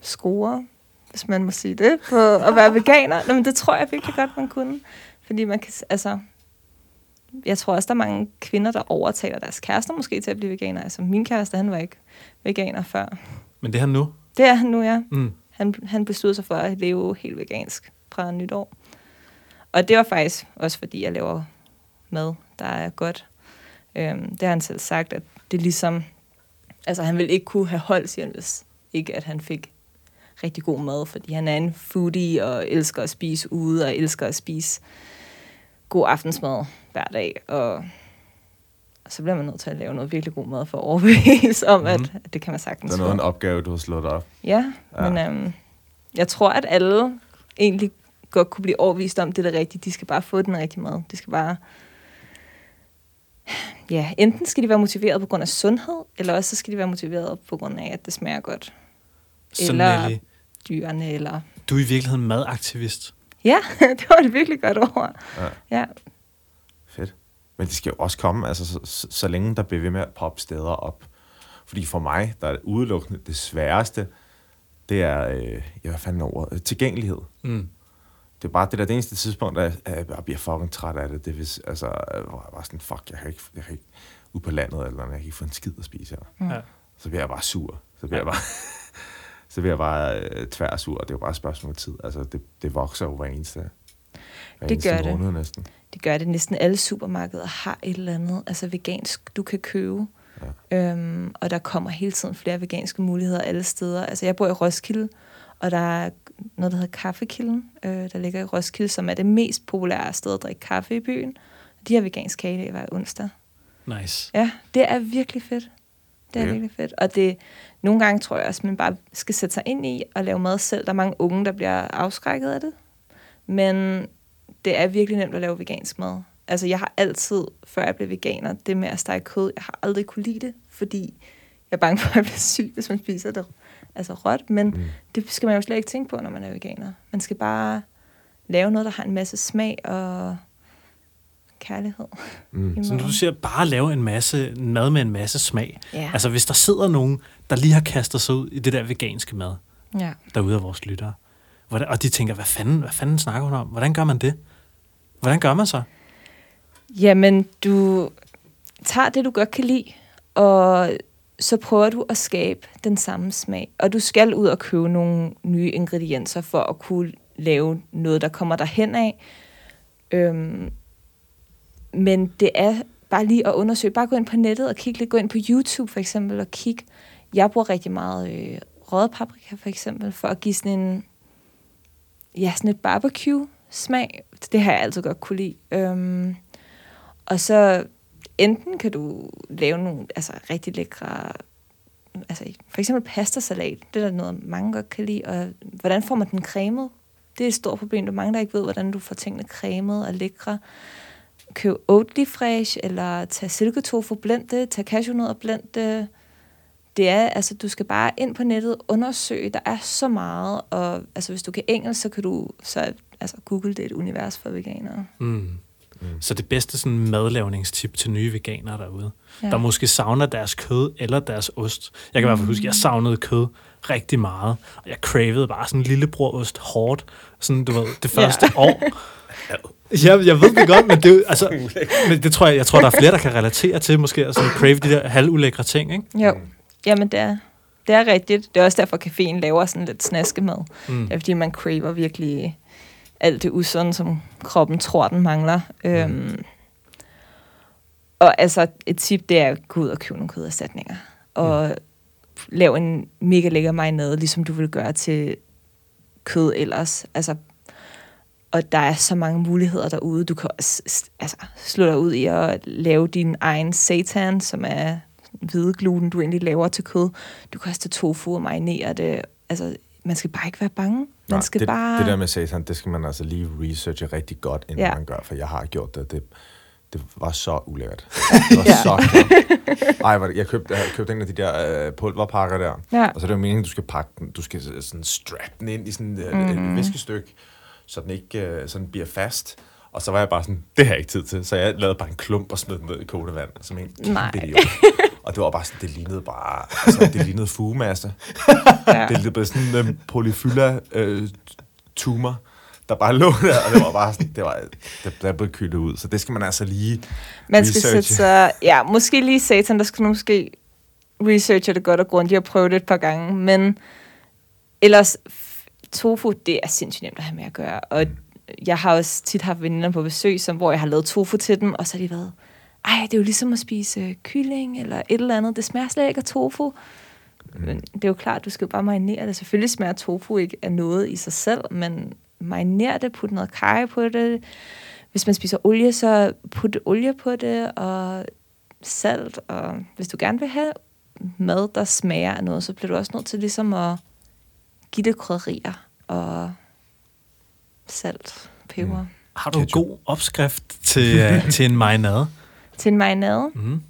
Speaker 3: score, hvis man må sige det, på at være veganer. Nå, men det tror jeg virkelig godt, man kunne. Fordi man kan, altså, jeg tror også, der er mange kvinder, der overtaler deres kærester måske til at blive veganer. Altså, min kæreste, han var ikke veganer før.
Speaker 1: Men det her nu,
Speaker 3: Det er han nu, ja.
Speaker 1: mm.
Speaker 3: Han, han besluttede sig for at leve helt vegansk fra nytår. Og det var faktisk også, fordi jeg laver mad, der er godt. Øhm, det har han selv sagt, at det er ligesom... Altså, han ville ikke kunne have holdt, siger han, hvis ikke at han fik rigtig god mad, fordi han er en foodie og elsker at spise ude og elsker at spise god aftensmad hver dag. Og, og så bliver man nødt til at lave noget virkelig god mad for at overbevise om, mm. at, at det kan man sagtens
Speaker 2: Det er noget af en opgave, du har slået op.
Speaker 3: Ja,
Speaker 2: Ja.
Speaker 3: men øhm, jeg tror, at alle egentlig godt kunne blive overvist om, det er det rigtige. De skal bare få den rigtige mad. De skal bare... Ja, enten skal de være motiveret på grund af sundhed, eller også så skal de være motiveret på grund af, at det smager godt.
Speaker 1: så
Speaker 3: Eller-
Speaker 1: Nelly,
Speaker 3: Dyrene, eller...
Speaker 1: du er i virkeligheden madaktivist.
Speaker 3: Ja, det var det virkelig godt over.
Speaker 2: Ja.
Speaker 3: Ja.
Speaker 2: Men det skal jo også komme, altså, så, så, så længe der bliver ved med at poppe steder op. Fordi for mig, der er udelukkende det sværeste, det er, øh, ja, hvad fanden ordet, tilgængelighed.
Speaker 1: Mm.
Speaker 2: Det er bare det der, det eneste tidspunkt, at jeg bare bliver fucking træt af det. Det er hvis, altså, hvor jeg bare sådan, fuck, jeg kan ikke, jeg kan ikke ud på landet, eller jeg kan ikke få en skid at spise her.
Speaker 3: Mm.
Speaker 1: Ja.
Speaker 2: Så bliver jeg bare sur. Så bliver jeg bare, så bliver jeg bare øh, tværsur, og det er jo bare et spørgsmål af tid. Altså, det, det vokser jo hver eneste, hver
Speaker 3: Det
Speaker 2: eneste
Speaker 3: gør det.
Speaker 2: måned næsten.
Speaker 3: Det gør det. Næsten alle supermarkeder har et eller andet, altså vegansk, du kan købe. Ja. Øhm, og der kommer hele tiden flere veganske muligheder alle steder. Altså jeg bor i Roskilde, og der er noget, der hedder Kaffekilden, øh, der ligger i Roskilde, som er det mest populære sted at drikke kaffe i byen. De har vegansk kage hver onsdag.
Speaker 1: Nice.
Speaker 3: Ja, det er virkelig fedt. Det er
Speaker 2: Ja.
Speaker 3: virkelig fedt. Og det, nogle gange tror jeg også, man bare skal sætte sig ind i og lave mad selv. Der er mange unge, der bliver afskrækket af det. Men det er virkelig nemt at lave vegansk mad. Altså, jeg har altid, før jeg blev veganer, det med at stege kød, jeg har aldrig kunne lide det, fordi jeg er bange for, at jeg bliver syg, hvis man spiser det altså råt. Men
Speaker 2: Mm.
Speaker 3: det skal man jo slet ikke tænke på, når man er veganer. Man skal bare lave noget, der har en masse smag og kærlighed.
Speaker 2: Mm.
Speaker 1: Så
Speaker 3: maden.
Speaker 1: du siger bare lave en masse mad med en masse smag.
Speaker 3: Ja.
Speaker 1: Altså hvis der sidder nogen, der lige har kastet sig ud i det der veganske mad,
Speaker 3: ja.
Speaker 1: derude af vores lyttere, hvordan, og de tænker, hvad fanden, hvad fanden snakker hun om? Hvordan gør man det? Hvordan gør man så?
Speaker 3: Jamen, du tager det, du godt kan lide, og så prøver du at skabe den samme smag. Og du skal ud og købe nogle nye ingredienser for at kunne lave noget, der kommer derhen af. Øhm, men det er bare lige at undersøge. Bare gå ind på nettet og kigge lidt. Gå ind på YouTube for eksempel og kig. Jeg bruger rigtig meget øh, røget paprika for eksempel, for at give sådan en, ja, sådan et smag. Det har jeg altid godt kunne lide. Øhm, og så enten kan du lave nogle altså, rigtig lækre, altså for eksempel pastasalat, det er der noget, mange godt kan lide, og hvordan får man den cremet? Det er et stort problem, der er mange, der ikke ved, hvordan du får tingene cremet og lækre. Køb oatly fresh, eller tag silketofu, blend det, tag cashewnødder, blend det. Det er, altså, du skal bare ind på nettet, undersøge, der er så meget, og altså, hvis du kan engelsk, så kan du, så, altså, Google det er et univers for veganere.
Speaker 1: Mm. Så det bedste sådan madlavningstip til nye veganere derude, ja. Der måske savner deres kød eller deres ost. Jeg kan i hvert fald huske, at jeg savnede kød rigtig meget, og jeg cravede bare sådan en lille brurost hårdt, sådan du ved, det første ja. år. Ja, jeg ved det godt, men det, er altså, men det tror jeg, jeg tror, der er flere, der kan relatere til, måske at sådan crave de der halvulækre ting, ikke?
Speaker 3: Jo, jamen det er, det er rigtigt. Det er også derfor, caféen laver sådan lidt snaskemad.
Speaker 1: Mm.
Speaker 3: Det er fordi, man craver virkelig alt det usunde, som kroppen tror, den mangler. Mm. Øhm, og altså, et tip, det er at gå ud og købe nogle køderstatninger. Og mm. lave en mega lækker marinade, ligesom du vil gøre til kød ellers. Altså, og der er så mange muligheder derude. Du kan altså, slå dig ud i at lave din egen seitan, som er hvide gluten, du egentlig laver til kød. Du kan også tage tofu og marinere det. Altså, man skal bare ikke være bange. Man
Speaker 2: Nej,
Speaker 3: skal
Speaker 2: det,
Speaker 3: bare...
Speaker 2: det der med satan, det skal man altså lige researche rigtig godt, inden
Speaker 3: Ja.
Speaker 2: ja. man gør, for jeg har gjort det. Det, det var så ulækkert. Det var så godt. Ej, hvor det- jeg købte, jeg købte en af de der øh, pulverpakker der,
Speaker 3: Ja.
Speaker 2: og så er det jo meningen, du skal pakke den, du skal sådan strap den ind i sådan øh, mm. Et viskestykke, så den ikke øh, sådan bliver fast. Og så var jeg bare sådan, det har jeg ikke tid til. Så jeg lavede bare en klump og smed den ned i kogende vand, som en kæmpe idiot. Og det var bare sådan, det lignede bare, altså det lignede fugemasse.
Speaker 3: Ja.
Speaker 2: Det blev sådan en øh, polyphylla øh, tumor, der bare lå der, og det var bare sådan, det var, det, der blev kyldet ud. Så det skal man altså lige
Speaker 3: Man skal
Speaker 2: researche.
Speaker 3: sætte sig... Ja, måske lige satan, der skal du måske researche det godt og grundigt og prøve det et par gange. Men ellers, tofu, det er sindssygt nemt at have med at gøre. Og jeg har også tit haft veninder på besøg, som, hvor jeg har lavet tofu til dem, og så har de været, ej, det er jo ligesom at spise øh, kylling eller et eller andet. Det smager slet ikke af tofu. Men det er jo klart, du skal jo bare marinere det. Selvfølgelig smager tofu ikke af noget i sig selv, men marinere det, put noget kaj på det. Hvis man spiser olie, så put olie på det, og salt. Og hvis du gerne vil have mad, der smager af noget, så bliver du også nødt til ligesom at give det krydderier og salt, peber. Mm.
Speaker 1: Har du en god opskrift til, uh, til en marinade?
Speaker 3: Til en marinade,
Speaker 1: Mm.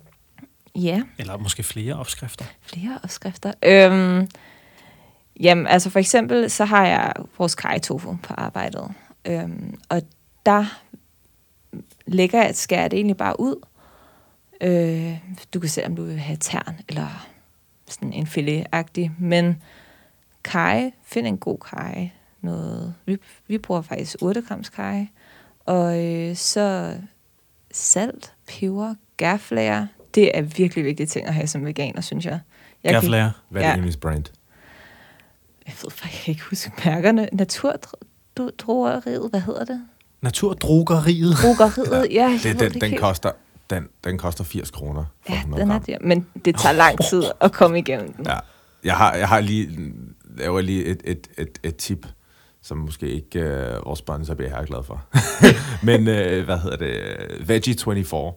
Speaker 3: ja.
Speaker 1: Eller måske flere opskrifter?
Speaker 3: Flere opskrifter. Øhm, jamen, altså for eksempel, så har jeg vores kaj tofu på arbejdet. Øhm, og der lægger jeg, skærer jeg det egentlig bare ud. Øh, du kan se, om du vil have tern, eller sådan en filet-agtig. Men kaj, find en god kaj. Noget, vi, vi bruger faktisk 8 grams kaj. Og øh, så salt, peber, gærflager. Det er virkelig vigtige ting at have som veganer, synes jeg. jeg kan-
Speaker 1: Gærflager.
Speaker 2: Hvad er
Speaker 3: Ja.
Speaker 2: det brand?
Speaker 3: Jeg ved faktisk jeg kan ikke huske mærkerne. Naturdrogeriet, hvad hedder det?
Speaker 1: Naturdrogeriet.
Speaker 3: Drogeriet, ja. jeg
Speaker 2: Det, den, den,
Speaker 3: helt.
Speaker 2: koster, den, den koster 80 kroner
Speaker 3: Ja,
Speaker 2: 100
Speaker 3: den er dyr, men det tager lang tid at komme igennem den.
Speaker 2: Ja. Jeg har, jeg har lige, laver lige et, et, et, et tip, som måske ikke øh, vores sponsor bliver her glad for. Men øh, hvad hedder det? Veggie 24,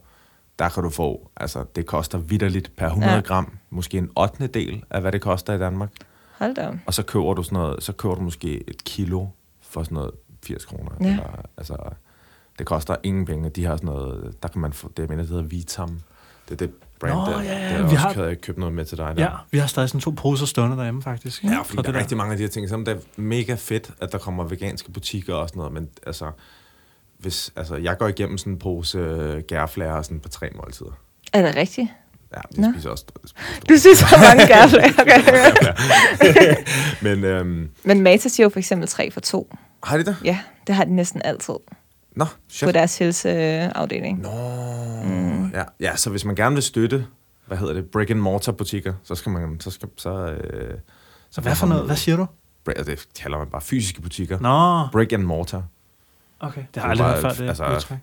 Speaker 2: der kan du få, altså det koster vidderligt per 100
Speaker 3: Ja.
Speaker 2: gram, måske en 8. del af, hvad det koster i Danmark.
Speaker 3: Hold da.
Speaker 2: Og så køber du sådan noget, så køber du måske et kilo for sådan noget 80 kroner.
Speaker 3: Ja.
Speaker 2: Eller, altså, det koster ingen penge. De har sådan noget, der kan man få, det jeg mener, det hedder Vitam. Det er det brand,
Speaker 1: Nå,
Speaker 2: der.
Speaker 1: ja, ja,
Speaker 2: det er
Speaker 1: vi
Speaker 2: også
Speaker 1: har-
Speaker 2: har... jeg købt noget med til dig der.
Speaker 1: Ja, vi har stadig sådan to poser stående derhjemme, faktisk.
Speaker 2: Ja, fordi der
Speaker 1: det
Speaker 2: er rigtig mange af de her ting, som det er mega fedt, at der kommer veganske butikker og sådan noget, men altså, hvis, altså jeg går igennem sådan en pose øh, gærflager sådan på tre måltider.
Speaker 3: Er det rigtigt?
Speaker 2: Ja, de
Speaker 3: Nå.
Speaker 2: spiser også spiser.
Speaker 3: Du synes, der er mange gærflager. Okay.
Speaker 2: Men øhm,
Speaker 3: Men Mata siger jo for eksempel 3 for 2.
Speaker 2: har de det?
Speaker 3: Ja, det har de næsten altid
Speaker 2: Nå,
Speaker 3: på
Speaker 2: shit.
Speaker 3: deres helseafdeling.
Speaker 2: Nå, mm. ja, ja, så hvis man gerne vil støtte, hvad hedder det, brick and mortar butikker, så skal man, så skal, så, øh, så
Speaker 1: Hvad for noget? Hvad siger du?
Speaker 2: Brick, det kalder man bare fysiske butikker.
Speaker 1: Nå,
Speaker 2: Brick and mortar,
Speaker 1: okay. Det
Speaker 2: Det
Speaker 1: har
Speaker 2: er
Speaker 1: jeg aldrig hørt før, det
Speaker 2: altså,
Speaker 1: udtryk.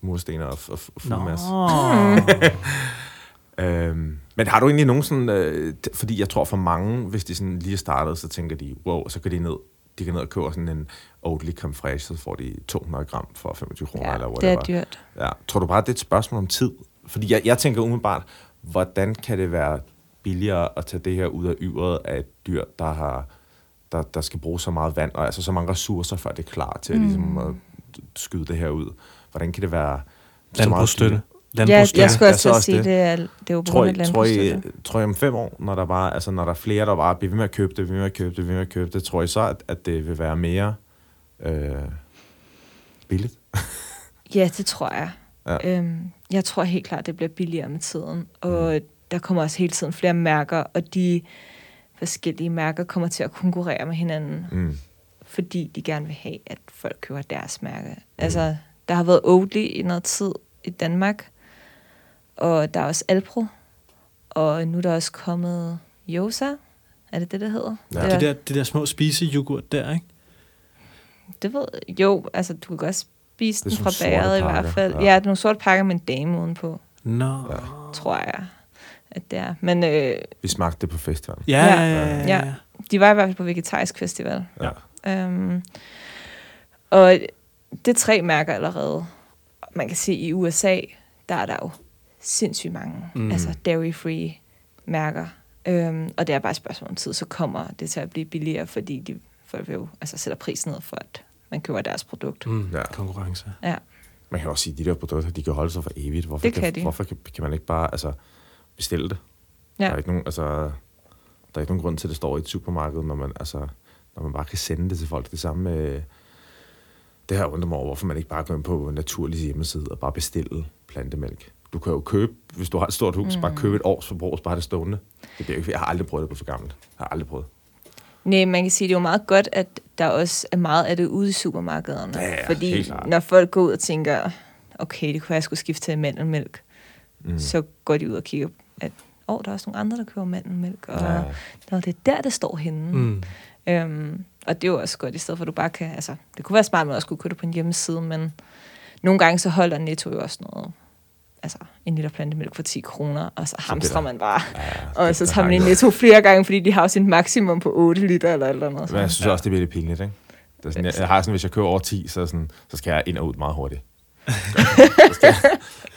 Speaker 2: mursten og, og, og
Speaker 1: Nå.
Speaker 2: fuldmasse. Øhm, men har du egentlig nogen sådan, øh, t- fordi jeg tror for mange, hvis de sådan lige er startet, så tænker de, wow, så går de ned, de kan ned og købe sådan en Oatly creme fraiche, så får de 200 gram for 25 kroner,
Speaker 3: Ja,
Speaker 2: eller
Speaker 3: det
Speaker 2: whatever.
Speaker 3: er dyrt.
Speaker 2: Ja. Tror du bare, det er et spørgsmål om tid? Fordi jeg, jeg tænker umiddelbart, hvordan kan det være billigere at tage det her ud af yveret af et dyr, der har der, der skal bruge så meget vand, og altså så mange ressourcer, før det er klar til mm. ligesom, at skyde det her ud. Hvordan kan det være så meget
Speaker 1: Landbrugsstøtte.
Speaker 3: Ja, jeg skulle også
Speaker 2: også
Speaker 3: sige,
Speaker 2: det.
Speaker 3: det er, det er jo på
Speaker 2: Tror
Speaker 3: grund af
Speaker 2: tror, I, tror I om fem år, når der, bare, altså, når der er flere, der bare bliver ved med at købe det, ved med at købe det, ved med at købe det, tror I så, at, at det vil være mere øh, billigt?
Speaker 3: Ja, det tror jeg.
Speaker 2: Ja.
Speaker 3: Øhm, jeg tror helt klart, det bliver billigere med tiden. Og der kommer også hele tiden flere mærker, og de forskellige mærker kommer til at konkurrere med hinanden,
Speaker 2: Mm.
Speaker 3: fordi de gerne vil have, at folk køber deres mærke. Altså, der har været Oatly i noget tid i Danmark, og der er også Alpro, og nu er der også kommet Yosa. Er det det, det hedder?
Speaker 2: Ja.
Speaker 3: Det,
Speaker 1: De
Speaker 3: er,
Speaker 1: der, de der små spiseyoghurt der, ikke?
Speaker 3: det ved Jo, altså, du kan godt spise
Speaker 2: Det
Speaker 3: den fra bageret i hvert fald.
Speaker 2: ja.
Speaker 3: Ja. det er nogle sorte pakker med en dame udenpå.
Speaker 1: Nå.
Speaker 2: Ja.
Speaker 3: tror jeg, at det er. Men øh,
Speaker 2: Vi smagte det på festivalen.
Speaker 1: Ja, ja, ja.
Speaker 3: Ja.
Speaker 1: ja. ja.
Speaker 3: de var i hvert fald på Vegetarisk Festival.
Speaker 2: Ja.
Speaker 3: Øhm, og det er tre mærker allerede. Man kan se, i USA, der er der jo sindssygt mange Mm. altså dairy-free mærker. Øhm, og det er bare et spørgsmål om tid, så kommer det til at blive billigere, fordi de folk vil jo altså sætter prisen ned for, at man køber deres produkt.
Speaker 1: Mm,
Speaker 2: Ja.
Speaker 1: Konkurrence.
Speaker 3: Ja.
Speaker 2: Man kan også sige, at de der produkter, de kan holde sig for evigt. Hvorfor,
Speaker 3: Det kan de.
Speaker 2: Hvorfor kan, kan man ikke bare altså, bestille det?
Speaker 3: Ja.
Speaker 2: Der er ikke nogen, altså, der er ikke nogen grund til, at det står i et supermarked, når man, altså, når man bare kan sende det til folk. Det samme med, det her undrer mig over, hvorfor man ikke bare går ind på Naturlig hjemmeside og bare bestille plantemælk. Du kan jo købe, hvis du har et stort hus, mm. bare købe et års forbrug, og bare det stående. Det bliver jeg har aldrig prøvet det på for gammelt. Jeg har aldrig prøvet.
Speaker 3: Nej, man kan sige, det er jo meget godt, at der også er meget af det ude i supermarkederne.
Speaker 2: Ja, ja,
Speaker 3: fordi når folk går ud og tænker, okay, det kunne jeg skulle skifte til mandelmælk,
Speaker 2: Mm.
Speaker 3: så går de ud og kigger, at åh, der er også nogle andre, der køber mandelmælk, og
Speaker 2: Ja.
Speaker 3: Nå, det er der, det står henne. Mm. Øhm, og det er jo også godt, i stedet for at du bare kan, altså, det kunne være smart, at man også kunne købe det på en hjemmeside, men nogle gange så holder Netto jo også noget, altså en liter plantemælk for 10 kroner, og så hamstrer man bare.
Speaker 2: Ja,
Speaker 3: Og så tager
Speaker 2: har
Speaker 3: man
Speaker 2: ikke-
Speaker 3: Netto flere gange, fordi de har jo sin maksimum på 8 liter eller eller andet.
Speaker 2: Men jeg synes også, det bliver lidt pinligt, ikke? Det er sådan, jeg, jeg, har sådan, hvis jeg kører over 10, så, sådan, så skal jeg ind og ud meget hurtigt.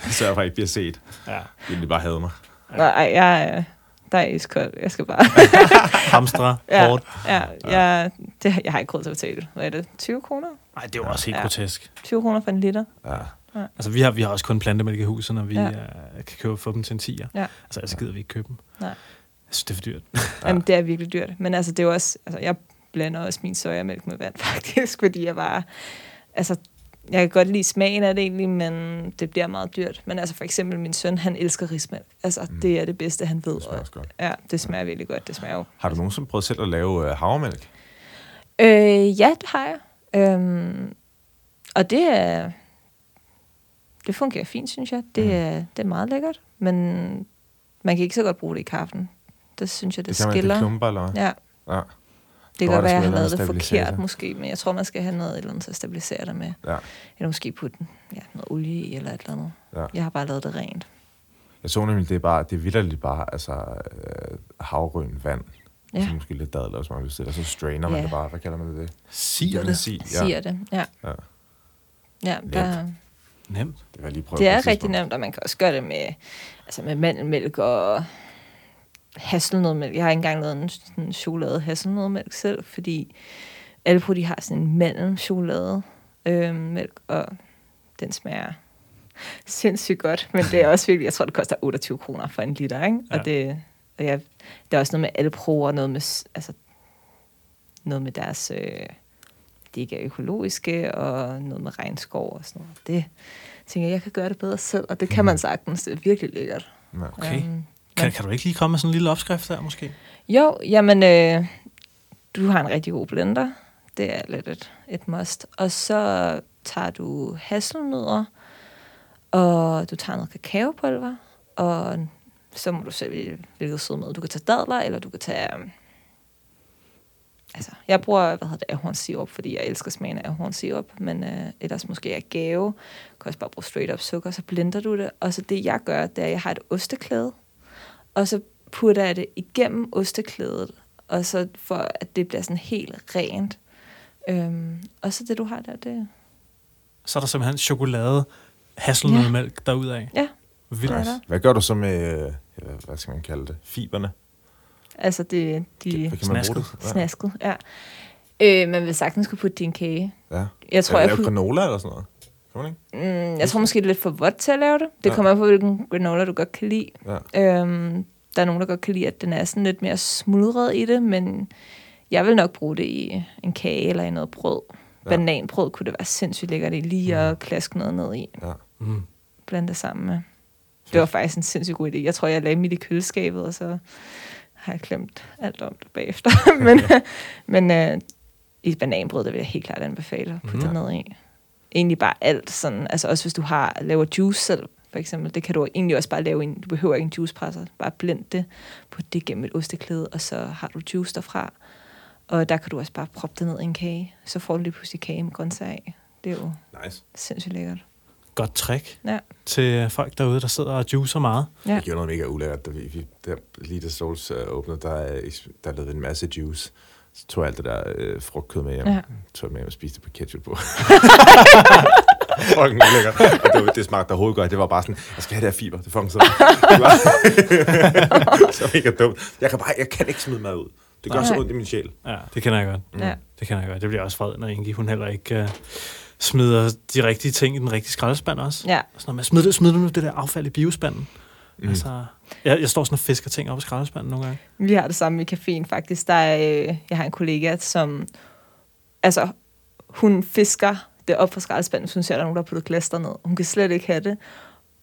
Speaker 2: så skal jeg ikke bliver set.
Speaker 1: Ja.
Speaker 2: Vil de bare have mig.
Speaker 3: Nej, jeg, er- der er iskold. Jeg skal bare...
Speaker 1: Hamstre,
Speaker 3: ja,
Speaker 1: hårdt.
Speaker 3: ja, jeg, det, jeg har ikke råd til at betale. Hvad er det? 20 kroner?
Speaker 1: Nej, det er jo også helt
Speaker 3: Ja.
Speaker 1: grotesk.
Speaker 3: 20 kroner for en liter?
Speaker 2: Ja.
Speaker 1: Altså, vi har, vi har også kun plantemælk i huset, når vi
Speaker 3: Ja.
Speaker 1: ja. uh, kan købe få dem til en tiger.
Speaker 3: Ja.
Speaker 1: Altså, ellers gider vi ikke købe dem.
Speaker 3: Nej.
Speaker 1: Jeg synes, det er for dyrt.
Speaker 3: Ja. Jamen, det er virkelig dyrt. Men altså, det er jo også... Altså, jeg blander også min sojamælk med vand, faktisk, fordi jeg bare... Altså, jeg kan godt lide smagen af det egentlig, men det bliver meget dyrt. Men altså for eksempel min søn, han elsker rismælk. Altså
Speaker 2: Mm.
Speaker 3: det er det bedste, han ved.
Speaker 2: Det smager
Speaker 3: Og-
Speaker 2: også godt.
Speaker 3: Ja, det smager virkelig godt. Det smager jo.
Speaker 2: Har du nogensinde prøvet selv at lave øh, havremælk?
Speaker 3: Øh, ja, det har jeg. Øhm, og det er... Det fungerer fint, synes jeg. Det
Speaker 2: Mm.
Speaker 3: er, det er meget lækkert. Men man kan ikke så godt bruge det i kaffen. Det synes jeg, det,
Speaker 2: Det kan man, det
Speaker 3: skiller.
Speaker 2: klumper, eller hvad?
Speaker 3: Ja,
Speaker 2: Ja.
Speaker 3: det kan
Speaker 2: Godt,
Speaker 3: være, at jeg har lavet det forkert måske, men jeg tror, man skal have noget et eller andet til at stabilisere det med.
Speaker 2: ja.
Speaker 3: Eller måske putte ja, noget olie i eller et eller andet.
Speaker 2: Ja.
Speaker 3: Jeg har bare lavet det rent.
Speaker 2: Jeg så nemlig, det er bare, det er vildt bare, altså øh, havrøn vand. Ja.
Speaker 3: Ja.
Speaker 2: Så måske lidt dadler, hvis man vil stille, og så strainer man
Speaker 3: Ja.
Speaker 2: det bare. Hvad kalder man det?
Speaker 1: Siger
Speaker 2: det? Sig,
Speaker 3: Ja. Siger det, ja.
Speaker 2: Ja.
Speaker 3: Ja, der,
Speaker 1: Nemt.
Speaker 2: Det jeg lige prøve
Speaker 3: det er rigtig nemt, og man kan også gøre det med, altså med mandelmælk og hasselnødmælk. Jeg har ikke engang lavet en sådan chokolade hasselnødmælk selv, fordi Alpro, de har sådan en mandel-chokolade øh, mælk, og den smager sindssygt godt, men det er også virkelig, jeg tror, det koster 28 kroner for en liter, ikke?
Speaker 1: Ja.
Speaker 3: Og det, og jeg, der er også noget med Alpro og noget med, altså, noget med deres, øh, de ikke er økologiske, og noget med regnskov og sådan noget. Det tænker jeg, jeg kan gøre det bedre selv, og det kan man sagtens. Det er virkelig lækkert.
Speaker 2: Ja.
Speaker 1: Okay.
Speaker 3: Øhm,
Speaker 1: Kan, kan du ikke lige komme med sådan en lille opskrift der, måske?
Speaker 3: jo, jamen, øh, du har en rigtig god blender. Det er lidt et, et must. Og så tager du hasselnødder, og du tager noget kakaopulver, og så må du selv vælge, hvilket sødmad. Du kan tage dadler, eller du kan tage... Altså, jeg bruger, hvad hedder det, ahornsirup, fordi jeg elsker smagen af ahornsirup, men øh, ellers måske er gave. Du kan også bare bruge straight up sukker, så blender du det. Og så det, jeg gør, det er, at jeg har et osteklæde, og så putter jeg det igennem osteklædet, og så for at det bliver sådan helt rent. Øhm, og så det, du har der, det
Speaker 1: Så er der simpelthen chokolade, hasselnødmælk ja. derudaf.
Speaker 3: Ja,
Speaker 1: Vildt.
Speaker 3: der.
Speaker 2: Hvad gør du så med, øh, hvad skal man kalde det, fiberne?
Speaker 3: Altså, det, de
Speaker 1: snasket.
Speaker 2: det? Ja.
Speaker 3: snasket, ja. Øh, man vil sagtens kunne putte din kage.
Speaker 2: ja.
Speaker 3: Jeg tror, jeg,
Speaker 2: lave
Speaker 3: kunne,
Speaker 2: granola eller sådan noget? Kan man ikke?
Speaker 3: mm, jeg tror måske, det er lidt for vådt til at lave det. Det
Speaker 2: Ja.
Speaker 3: kommer an på, hvilken granola du godt kan lide.
Speaker 2: Ja.
Speaker 3: Øhm, der er nogen, der godt kan lide, at den er sådan lidt mere smuldret i det, men jeg vil nok bruge det i en kage eller i noget brød.
Speaker 2: Ja.
Speaker 3: Bananbrød kunne det være sindssygt lækkert i, lige at klaske noget ned i.
Speaker 2: Ja.
Speaker 1: Mm.
Speaker 3: blande det sammen med. Det var faktisk en sindssygt god idé. Jeg tror, jeg lagde mit i køleskabet, og så har jeg glemt alt om det bagefter. men men øh, i bananbrød, der vil jeg helt klart anbefale at putte det ned i. Egentlig bare alt sådan. Altså også hvis du har laver juice selv, for eksempel. Det kan du egentlig også bare lave en. Du behøver ikke en juicepresser. Bare blend det. Put det gennem et osteklæde, og så har du juice derfra. Og der kan du også bare proppe det ned i en kage. Så får du lige pludselig kage med grøntsager af. Det er jo
Speaker 2: Nice.
Speaker 3: sindssygt lækkert.
Speaker 1: Godt trick
Speaker 3: Ja.
Speaker 1: til folk derude, der sidder og juicer meget.
Speaker 3: Ja.
Speaker 2: Jeg gjorde noget mega ulækkert, da vi, vi der, lige da Souls uh, åbnede, der, øh, der lavede en masse juice. Så tog jeg alt det der øh, frugtkød med hjem.
Speaker 3: Ja.
Speaker 2: Tog jeg med hjem og spiste det på ketchup på. fucking ulækkert. Og det, var, det smagte overhovedet godt. Det var bare sådan, jeg skal have det her fiber. Det fucking så. Så mega dumt. Jeg kan, bare, jeg kan ikke smide mad ud. Det gør
Speaker 3: Nej.
Speaker 2: så ondt i min sjæl.
Speaker 1: Ja, det kender jeg godt.
Speaker 2: Mm.
Speaker 3: Ja.
Speaker 1: Det kender jeg godt. Det bliver også fred, når Ingi, hun heller ikke uh, smider de rigtige ting i den rigtige skraldespand også.
Speaker 3: Ja.
Speaker 1: Sådan noget med, smid, det, smid det nu det der affald i biospanden.
Speaker 2: Mm.
Speaker 1: Altså, jeg, jeg står sådan og fisker ting op i skraldespanden nogle gange.
Speaker 3: Vi har det samme i caféen faktisk. Der er, øh, jeg har en kollega, som... Altså, hun fisker det op fra skraldespanden, hvis hun ser, at der er nogen, der har puttet glas derned. Hun kan slet ikke have det.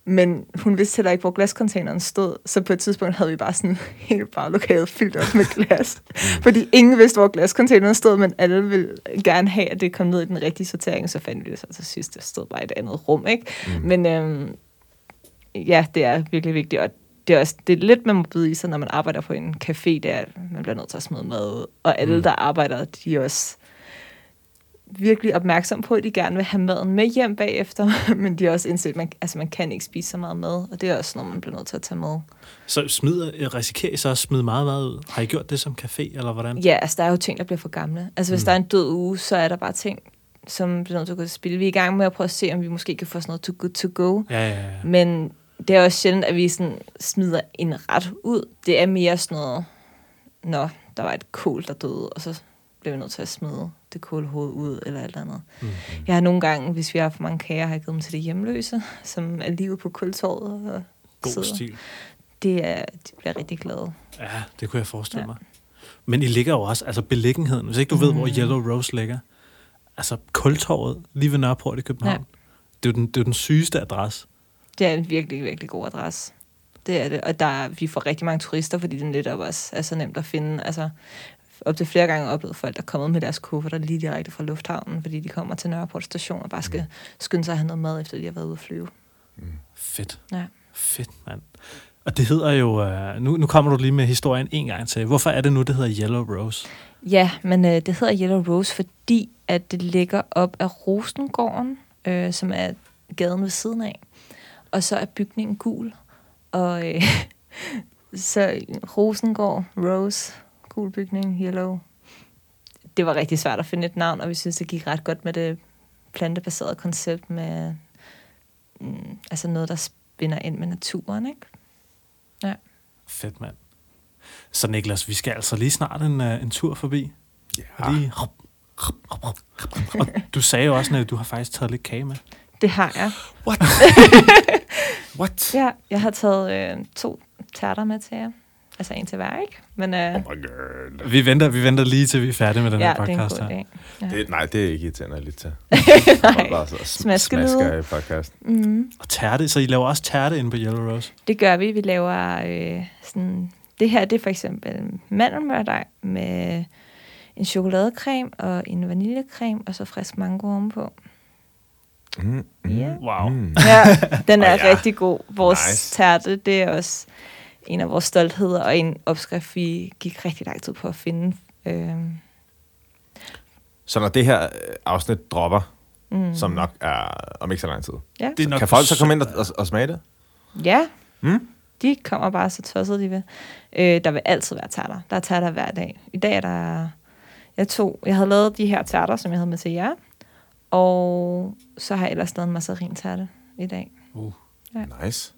Speaker 3: Men hun vidste heller ikke, hvor glascontaineren stod. Så på et tidspunkt havde vi bare sådan helt bare lokalet fyldt op med glas. Fordi ingen vidste, hvor glascontaineren stod, men alle ville gerne have, at det kom ned i den rigtige sortering. Så fandt vi det så til sidst. Det stod bare i et andet rum, ikke?
Speaker 2: Mm.
Speaker 3: Men øhm, ja, det er virkelig vigtigt, og det er, også, det er lidt, man må byde i sig, når man arbejder på en café, er, at man bliver nødt til at smide mad ud. Og alle,
Speaker 2: Mm.
Speaker 3: mm. der arbejder, de er også virkelig opmærksom på, at de gerne vil have maden med hjem bagefter, men de har også indset, at man, altså, man kan ikke spise så meget mad, og det er også noget, man bliver nødt til at tage med.
Speaker 1: Så smider, risikerer I så at smide meget mad ud? Har I gjort det som café, eller hvordan?
Speaker 3: Ja, altså der er jo ting, der bliver for gamle. Altså hvis
Speaker 1: Mm.
Speaker 3: der er en død uge, så er der bare ting, som bliver nødt til at gå til spil. Vi er i gang med at prøve at se, om vi måske kan få sådan noget too good to go.
Speaker 1: Ja, ja, ja.
Speaker 3: Men det er også sjældent, at vi sådan smider en ret ud. Det er mere sådan noget, når der var et kål, der døde, og så blev vi nødt til at smide det kålhoved ud, eller alt andet.
Speaker 1: Mm.
Speaker 3: Jeg har nogle gange, hvis vi har for mange kager, har jeg givet dem til de hjemløse, som er livet på kultorvet. Og
Speaker 1: God
Speaker 3: sidder.
Speaker 1: stil.
Speaker 3: Det er, de bliver rigtig glade.
Speaker 1: Ja, det kunne jeg forestille
Speaker 3: Ja.
Speaker 1: mig. Men I ligger jo også, altså beliggenheden, hvis ikke du ved, hvor
Speaker 3: Mm.
Speaker 1: Yellow Rose ligger, altså kultorvet lige ved Nørreport i København. Ja. Det, er den, det er jo den sygeste adresse.
Speaker 3: Det er en virkelig, virkelig god adresse. Det er det. Og der, er- vi får rigtig mange turister, fordi den netop også er så nemt at finde. Altså, op til flere gange oplevet folk, der er kommet med deres kufferter lige direkte fra lufthavnen, fordi de kommer til Nørreport station og bare skal skynde sig at have noget mad, efter de har været ude at flyve.
Speaker 1: Fedt.
Speaker 3: Ja.
Speaker 1: Fedt, mand. Og det hedder jo... Øh, nu, nu kommer du lige med historien en gang til. Hvorfor er det nu, det hedder Yellow Rose?
Speaker 3: Ja, men øh, det hedder Yellow Rose, fordi at det ligger op af Rosengården, øh, som er gaden ved siden af. Og så er bygningen gul. Og øh, så Rosengård, Rose, gul bygning, Yellow. Det var rigtig svært at finde et navn, og vi synes, det gik ret godt med det plantebaserede koncept med mm, altså noget, der spinder ind med naturen, ikke?
Speaker 1: Fedt, mand. Så Niklas, vi skal altså lige snart en, uh, en tur forbi.
Speaker 2: Ja.
Speaker 1: Lige... Og du sagde jo også, at du har faktisk taget lidt kage med.
Speaker 3: Det har jeg.
Speaker 2: What? What?
Speaker 3: Ja, jeg har taget øh, to tærter med til jer. Altså en til hver, ikke? Men øh,
Speaker 2: Oh my god.
Speaker 1: Vi venter, vi venter lige til vi er færdige med den
Speaker 3: ja,
Speaker 1: her
Speaker 3: det er en
Speaker 1: podcast
Speaker 3: god
Speaker 1: her.
Speaker 3: idé. Ja.
Speaker 2: Det, nej, det er ikke irriterende lidt til.
Speaker 3: Nej.
Speaker 2: Bare så sm- smasker i podcast.
Speaker 3: Mm,
Speaker 1: Og tærte, så I laver også tærte inde på Yellow Rose?
Speaker 3: det gør vi. Vi laver øh, sådan... Det her, det er for eksempel mandelmørdej med en chokoladecreme og en vaniljecreme, og så frisk mango ovenpå.
Speaker 2: Mm, mm,
Speaker 3: Ja.
Speaker 1: Wow.
Speaker 2: Mm.
Speaker 3: Ja, den er
Speaker 2: Åh, ja.
Speaker 3: rigtig god. Vores
Speaker 2: nice.
Speaker 3: tærte, det er også en af vores stoltheder, og en opskrift, vi gik rigtig lang tid på at finde. Øh,
Speaker 2: Så når det her øh, afsnit dropper,
Speaker 3: mm.
Speaker 2: som nok er om ikke så lang tid,
Speaker 3: Ja.
Speaker 1: Det er nok
Speaker 2: kan folk så komme ind og, og, og smage det?
Speaker 3: Ja,
Speaker 2: Mm?
Speaker 3: de kommer bare så tosset, de vil. Øh, der vil altid være tærter. Der er tærter hver dag. I dag er der... Jeg, tog, jeg havde lavet de her tærter, som jeg havde med til jer. Og så har jeg ellers lavet en mazarin-tærte i dag.
Speaker 1: Uh.
Speaker 2: Nice.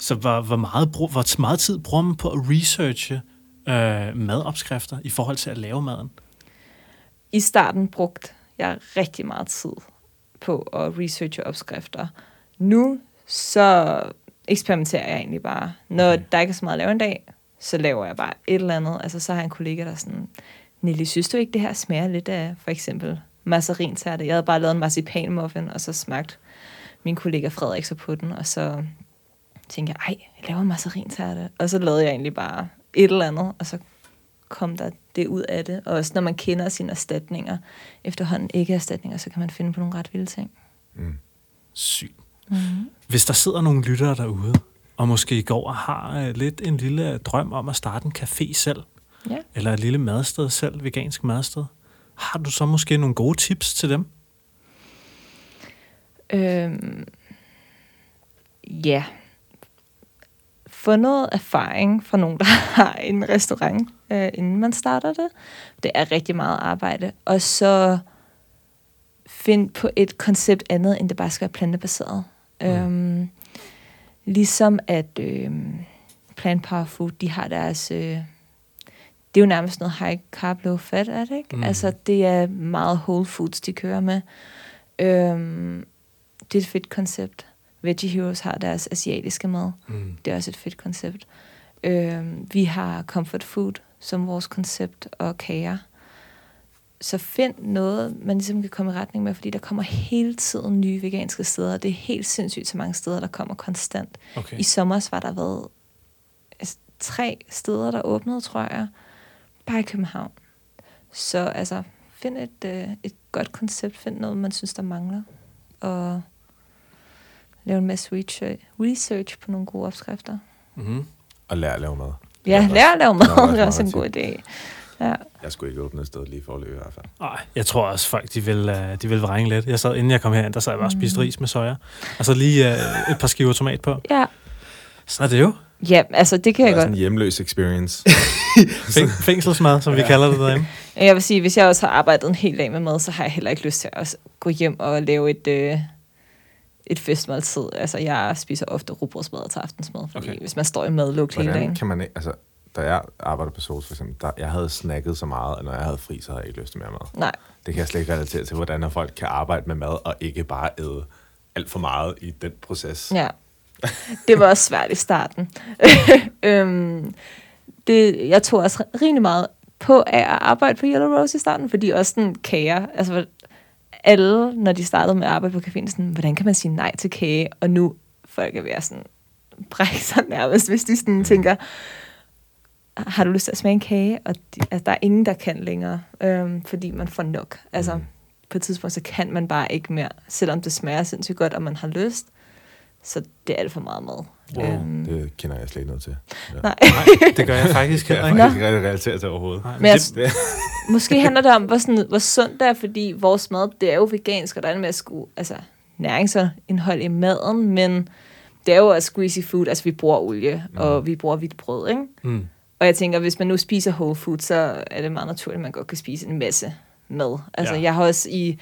Speaker 1: Så hvor, hvor, meget, brug, hvor meget tid bruger man på at researche øh, madopskrifter i forhold til at lave maden?
Speaker 3: I starten brugte jeg rigtig meget tid på at researche opskrifter. Nu så eksperimenterer jeg egentlig bare. Når
Speaker 1: Okay.
Speaker 3: der ikke er så meget at lave en dag, så laver jeg bare et eller andet. Altså så har jeg en kollega, der er sådan, Nelly, synes du ikke, det her smager lidt af for eksempel mazarin Jeg havde bare lavet en marcipanmuffin, og så smagte min kollega Frederik så på den, og så tænkte jeg, ej, jeg laver mazarin Og så lavede jeg egentlig bare et eller andet, og så kom der det ud af det. Og også når man kender sine erstatninger, efterhånden ikke erstatninger, så kan man finde på nogle ret vilde ting.
Speaker 2: Mm.
Speaker 1: Sygt.
Speaker 3: Mm-hmm.
Speaker 1: Hvis der sidder nogle lyttere derude, og måske i går og har øh, lidt en lille drøm om at starte en café selv,
Speaker 3: Ja.
Speaker 1: eller et lille madsted selv, vegansk madsted, har du så måske nogle gode tips til dem?
Speaker 3: Øhm, ja. Få noget erfaring fra nogen, der har en restaurant, øh, inden man starter det. Det er rigtig meget arbejde. Og så find på et koncept andet, end det bare skal være plantebaseret. Mm. Øhm, ligesom at øhm, Plant Power Food, de har deres... Øh, det er jo nærmest noget high carb, low fat, er det ikke?
Speaker 1: Mm.
Speaker 3: Altså, det er meget whole foods, de kører med. Øhm, det er et fedt koncept. Veggie Heroes har deres asiatiske mad.
Speaker 1: Mm.
Speaker 3: Det er også et fedt koncept. Øhm, vi har comfort food som vores koncept, og kager. Så find noget, man ligesom kan komme i retning med, fordi der kommer hele tiden nye veganske steder. Det er helt sindssygt så mange steder, der kommer konstant.
Speaker 1: Okay.
Speaker 3: I sommer var der været altså, tre steder, der åbnede, tror jeg. Bare i København. Så altså, find et, øh, et godt koncept. Find noget, man synes, der mangler. Og lave en masse research, på nogle gode opskrifter.
Speaker 1: Mm.
Speaker 2: Og lære at lave mad.
Speaker 3: Ja,
Speaker 2: også-
Speaker 3: lær at lave
Speaker 2: det
Speaker 3: mad.
Speaker 2: også
Speaker 3: Det er også en
Speaker 2: meget
Speaker 3: god idé. Ja.
Speaker 2: Jeg skulle ikke åbne et sted lige for at løbe i hvert fald.
Speaker 1: Ej, jeg tror også, folk de vil, uh, de vil vrænge lidt. Jeg sad, inden jeg kom herind, der sad jeg bare og spiste ris med soja. Og så lige uh, et par skiver tomat på.
Speaker 3: ja.
Speaker 1: Sådan er det jo.
Speaker 3: Ja, altså det kan
Speaker 2: Det
Speaker 3: jeg
Speaker 2: er sådan
Speaker 3: godt.
Speaker 2: en hjemløs experience.
Speaker 1: Fæng- fængselsmad, som vi kalder det derhjemme.
Speaker 3: Jeg vil sige, hvis jeg også har arbejdet en hel dag med mad, så har jeg heller ikke lyst til at også gå hjem og lave et, øh, et festmåltid. Altså, jeg spiser ofte rugbrødsmad til aftensmad, fordi
Speaker 1: Okay.
Speaker 3: hvis man står i madlugt hele dagen.
Speaker 2: kan man ikke, altså, da jeg arbejdede på Sols for eksempel, der, jeg havde snacket så meget, at når jeg havde fri, så havde jeg ikke lyst til mere mad.
Speaker 3: Nej,
Speaker 2: Det kan jeg slet ikke relatere til, hvordan folk kan arbejde med mad, og ikke bare æde alt for meget i den proces.
Speaker 3: ja. Det var også svært i starten. øhm, det, jeg tog også rimelig meget på af at arbejde på Yellow Rose i starten, fordi også den kager, altså alle, når de startede med at arbejde på caféen, sådan, hvordan kan man sige nej til kage? Og nu folk er ved at sådan brække sig nærmest, hvis de sådan tænker, har du lyst til at smage en kage? Og de, altså, der er ingen, der kan længere, øhm, fordi man får nok. Altså,
Speaker 2: Mm.
Speaker 3: på et tidspunkt, så kan man bare ikke mere, selvom det smager sindssygt godt, og man har lyst. Så det er alt for meget mad.
Speaker 1: Wow,
Speaker 3: Øhm,
Speaker 2: Det kender jeg slet ikke noget til. Ja.
Speaker 3: nej.
Speaker 1: Det gør jeg faktisk
Speaker 2: Det
Speaker 1: heller
Speaker 2: kan
Speaker 1: ikke.
Speaker 2: jeg faktisk ikke rigtig relatere til overhovedet.
Speaker 1: Nej,
Speaker 3: Men jeg,
Speaker 1: det,
Speaker 3: Måske handler det om, hvor, sådan, hvor sundt det er, fordi vores mad, det er jo vegansk, og der er med at skulle, altså næringsindhold i maden, men det er jo også greasy food, altså vi bruger olie, mm. og vi bruger hvidt brød, ikke?
Speaker 1: mm,
Speaker 3: Og jeg tænker, hvis man nu spiser whole food, så er det meget naturligt, at man godt kan spise en masse mad. Altså
Speaker 1: ja.
Speaker 3: jeg har også i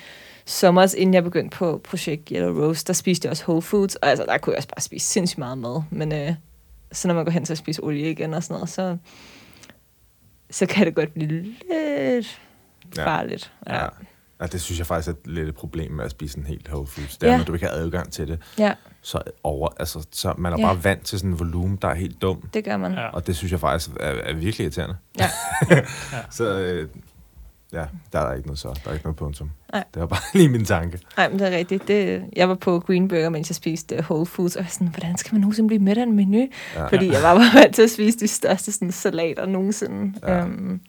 Speaker 3: sommer, inden jeg begyndte på projekt Yellow Rose, der spiste jeg også whole foods, og altså der kunne jeg også bare spise sindssygt meget mad, men øh, så når man går hen til at spise olie igen og sådan noget, så, så kan det godt blive lidt
Speaker 2: Ja.
Speaker 3: farligt.
Speaker 2: Ja. ja, det synes jeg faktisk er lidt et problem med at spise en helt whole foods. Det er,
Speaker 3: Ja.
Speaker 2: når du ikke har adgang til det,
Speaker 3: ja,
Speaker 2: så, over, altså, så man er
Speaker 3: Ja.
Speaker 2: bare vant til sådan en volumen, der er helt dum.
Speaker 3: det gør man.
Speaker 1: ja.
Speaker 2: Og det synes jeg faktisk er, er virkelig irriterende.
Speaker 3: Ja.
Speaker 2: så øh, ja, der er ikke noget så. Der er ikke noget punktum.
Speaker 3: Nej.
Speaker 2: Det var bare lige min tanke.
Speaker 3: Nej, men det er rigtigt. Det, jeg var på Green Burger, mens jeg spiste øh, Whole Foods, og jeg sådan, hvordan skal man nogensinde blive med af en menu?
Speaker 2: Ja.
Speaker 3: Fordi jeg var bare vant til at spise de største sådan, salater nogensinde.
Speaker 2: Ja.
Speaker 3: Ja. Øhm,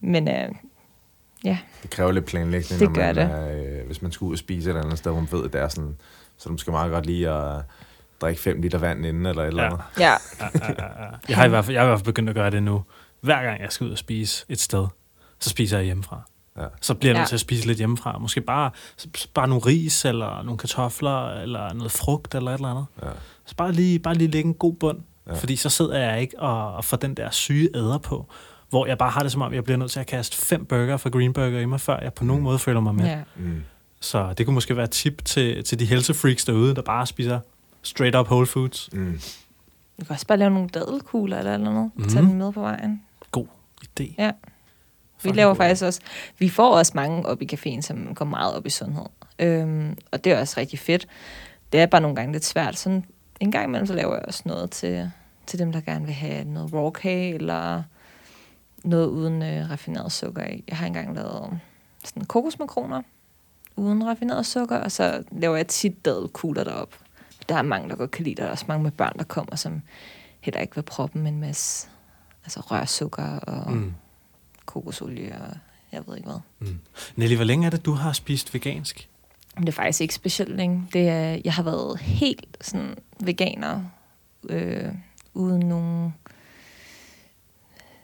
Speaker 3: men øh,
Speaker 2: Det kræver lidt planlægning,
Speaker 3: Det
Speaker 2: når
Speaker 3: gør
Speaker 2: man,
Speaker 3: det.
Speaker 2: Er, øh, hvis man skal ud og spise et eller andet sted, hvor man ved, at det er sådan, så du skal meget godt lige at drikke 5 liter vand inden, eller et eller
Speaker 1: Ja.
Speaker 2: andet.
Speaker 3: ja,
Speaker 1: Ja, ja, ja, ja. Jeg har i hvert fald, jeg har i hvert fald begyndt at gøre det nu. Hver gang jeg skal ud og spise et sted, så spiser jeg hjemmefra.
Speaker 2: Ja.
Speaker 1: Så bliver jeg nødt til at spise lidt hjemmefra. Måske bare, bare nogle ris, eller nogle kartofler, eller noget frugt, eller et eller andet.
Speaker 2: Ja.
Speaker 1: Så bare lige, bare lige lægge en god bund.
Speaker 2: Ja.
Speaker 1: Fordi så sidder jeg ikke og, og får den der syge æder på, hvor jeg bare har det som om, jeg bliver nødt til at kaste fem burger fra Green Burger i mig, før jeg på nogen måde føler mig med.
Speaker 3: ja.
Speaker 2: Mm.
Speaker 1: Så det kunne måske være et tip til, til de health freaks derude, der bare spiser straight up whole foods.
Speaker 2: Mm.
Speaker 3: Du kan også bare lave nogle dadelkugler eller eller noget. Mm. Tage dem med på vejen.
Speaker 1: God idé.
Speaker 3: Ja. Vi
Speaker 1: Fucking
Speaker 3: laver
Speaker 1: god
Speaker 3: faktisk også, vi får også mange op i caféen, som går meget op i sundhed. Øhm, og det er også rigtig fedt. Det er bare nogle gange lidt svært. Sådan en gang imellem, så laver jeg også noget til, til dem, der gerne vil have noget raw kage, eller noget uden øh, raffineret sukker i. Jeg har engang lavet sådan kokosmakroner uden raffineret sukker, og så laver jeg tit dadelkugler derop. Der er mange, der godt kan lide det. Der er også mange med børn, der kommer, som heller ikke vil proppe med en masse altså rørsukker og
Speaker 1: Mm.
Speaker 3: Kokosolie og jeg ved ikke hvad.
Speaker 1: Nelly, hvor længe er det, du har spist vegansk?
Speaker 3: Det er faktisk ikke specielt længe. Det er, jeg har været helt sådan veganer, øh, uden nogen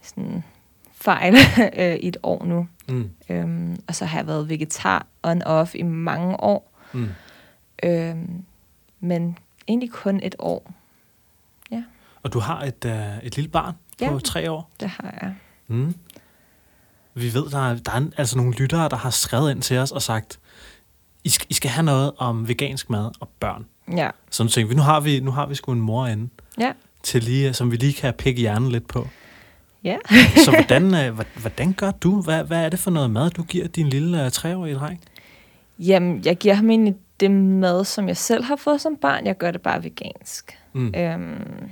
Speaker 3: sådan fejl øh, i et år nu.
Speaker 1: Mm.
Speaker 3: Øhm, og så har jeg været vegetar on-off i mange år.
Speaker 1: Mm.
Speaker 3: Øhm, men egentlig kun et år,
Speaker 1: Og du har et, uh, et lille barn
Speaker 3: Ja.
Speaker 1: på tre år.
Speaker 3: det har jeg.
Speaker 1: Mm. Vi ved, der er, der er altså nogle lyttere, der har skrevet ind til os og sagt, I skal, I skal have noget om vegansk mad og børn.
Speaker 3: Ja,
Speaker 1: Så nu tænker vi, nu har vi, nu har vi sgu en mor inde,
Speaker 3: ja,
Speaker 1: til lige, som vi lige kan pikke hjernen lidt på.
Speaker 3: ja.
Speaker 1: Så hvordan, øh, hvor- hvordan gør du? Hvad, hvad er det for noget mad, du giver din lille øh, treårige dreng?
Speaker 3: Jamen, jeg giver ham egentlig det mad, som jeg selv har fået som barn. Jeg gør det bare vegansk.
Speaker 1: Mm.
Speaker 3: Øhm,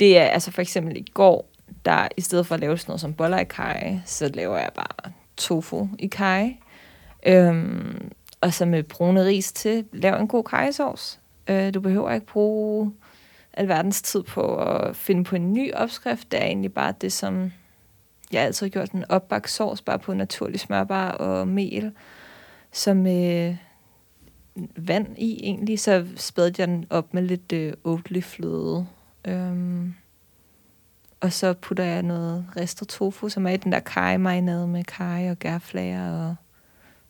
Speaker 3: det er altså for eksempel i går, der i stedet for at lave sådan noget som boller i kaj, så laver jeg bare tofu i kaj. Øhm, og så med brune ris til, lav en god kajsovs. Øh, du behøver ikke bruge alverdens tid på at finde på en ny opskrift. Det er egentlig bare det, som jeg altid har gjort, en opbagt sovs, bare på naturlig smørbar og mel, som øh, vand i egentlig, så spædte jeg den op med lidt øh, oatly fløde. Øhm, og så putter jeg noget ristet tofu, som er i den der kaj-marinade med kaj og gærflager og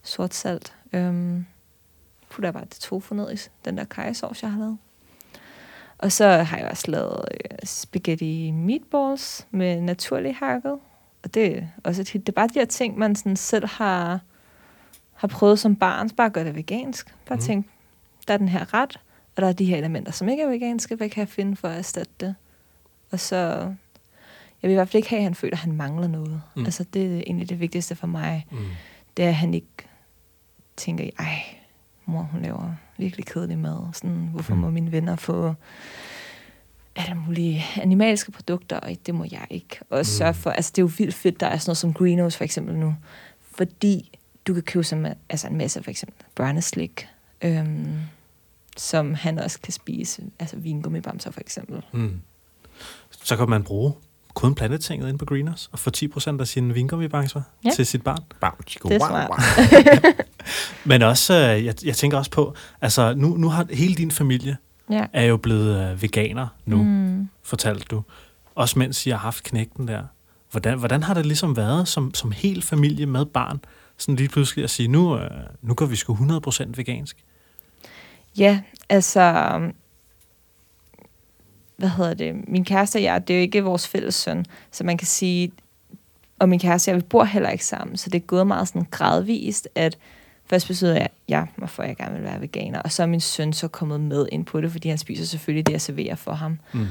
Speaker 3: sort salt. Øhm, putter jeg bare det tofu ned i den der kaj-sovs, jeg har lavet. Og så har jeg også lavet øh, spaghetti meatballs med naturlig hakket. Og det er også et hit. Det er bare de her ting, man sådan selv har, har prøvet som barn. Så bare gør det vegansk. Bare mm. tænk, der er den her ret, og der er de her elementer, som ikke er veganske. Hvad kan jeg finde for at erstatte det? Og så... Jeg vil i hvert fald ikke have, at han føler, at han mangler noget.
Speaker 1: Mm.
Speaker 3: Altså, det er egentlig det vigtigste for mig.
Speaker 1: Mm.
Speaker 3: Det er, at han ikke tænker, ej, mor, hun laver virkelig kedelig mad. Sådan, hvorfor
Speaker 2: Mm.
Speaker 3: må mine venner få alle mulige animalske produkter, og det må jeg ikke. Og
Speaker 1: Mm.
Speaker 3: sørge for, altså det er jo vildt fedt, der er sådan noget som Greenhouse for eksempel nu, fordi du kan købe som, altså en masse, for eksempel børneslik, øhm, som han også kan spise, altså vingummibamser for eksempel.
Speaker 1: Mm. Så kan man bruge kun plantetinget ind på Greeners og få 10% af sine vingummibamser
Speaker 3: Ja.
Speaker 1: til sit barn.
Speaker 2: Bam, chico,
Speaker 3: Det er
Speaker 2: wow.
Speaker 1: Men også, øh, jeg, jeg tænker også på, altså nu, nu har hele din familie
Speaker 3: Ja.
Speaker 1: er jo blevet øh, veganer nu, mm. Fortalte du. Også mens I har haft knægten der. Hvordan, hvordan har det ligesom været som, som hel familie med barn, sådan lige pludselig at sige, nu, øh, nu går vi sgu 100% vegansk?
Speaker 3: Ja, altså... Hvad hedder det? Min kæreste og jeg, det er jo ikke vores fælles søn, så man kan sige... Og min kæreste og jeg, vi bor heller ikke sammen, så det er gået meget sådan gradvist, at først besluttede jeg, ja, hvorfor jeg gerne vil være veganer, og så er min søn så kommet med ind på det, fordi han spiser selvfølgelig det, jeg serverer for ham.
Speaker 1: Mm.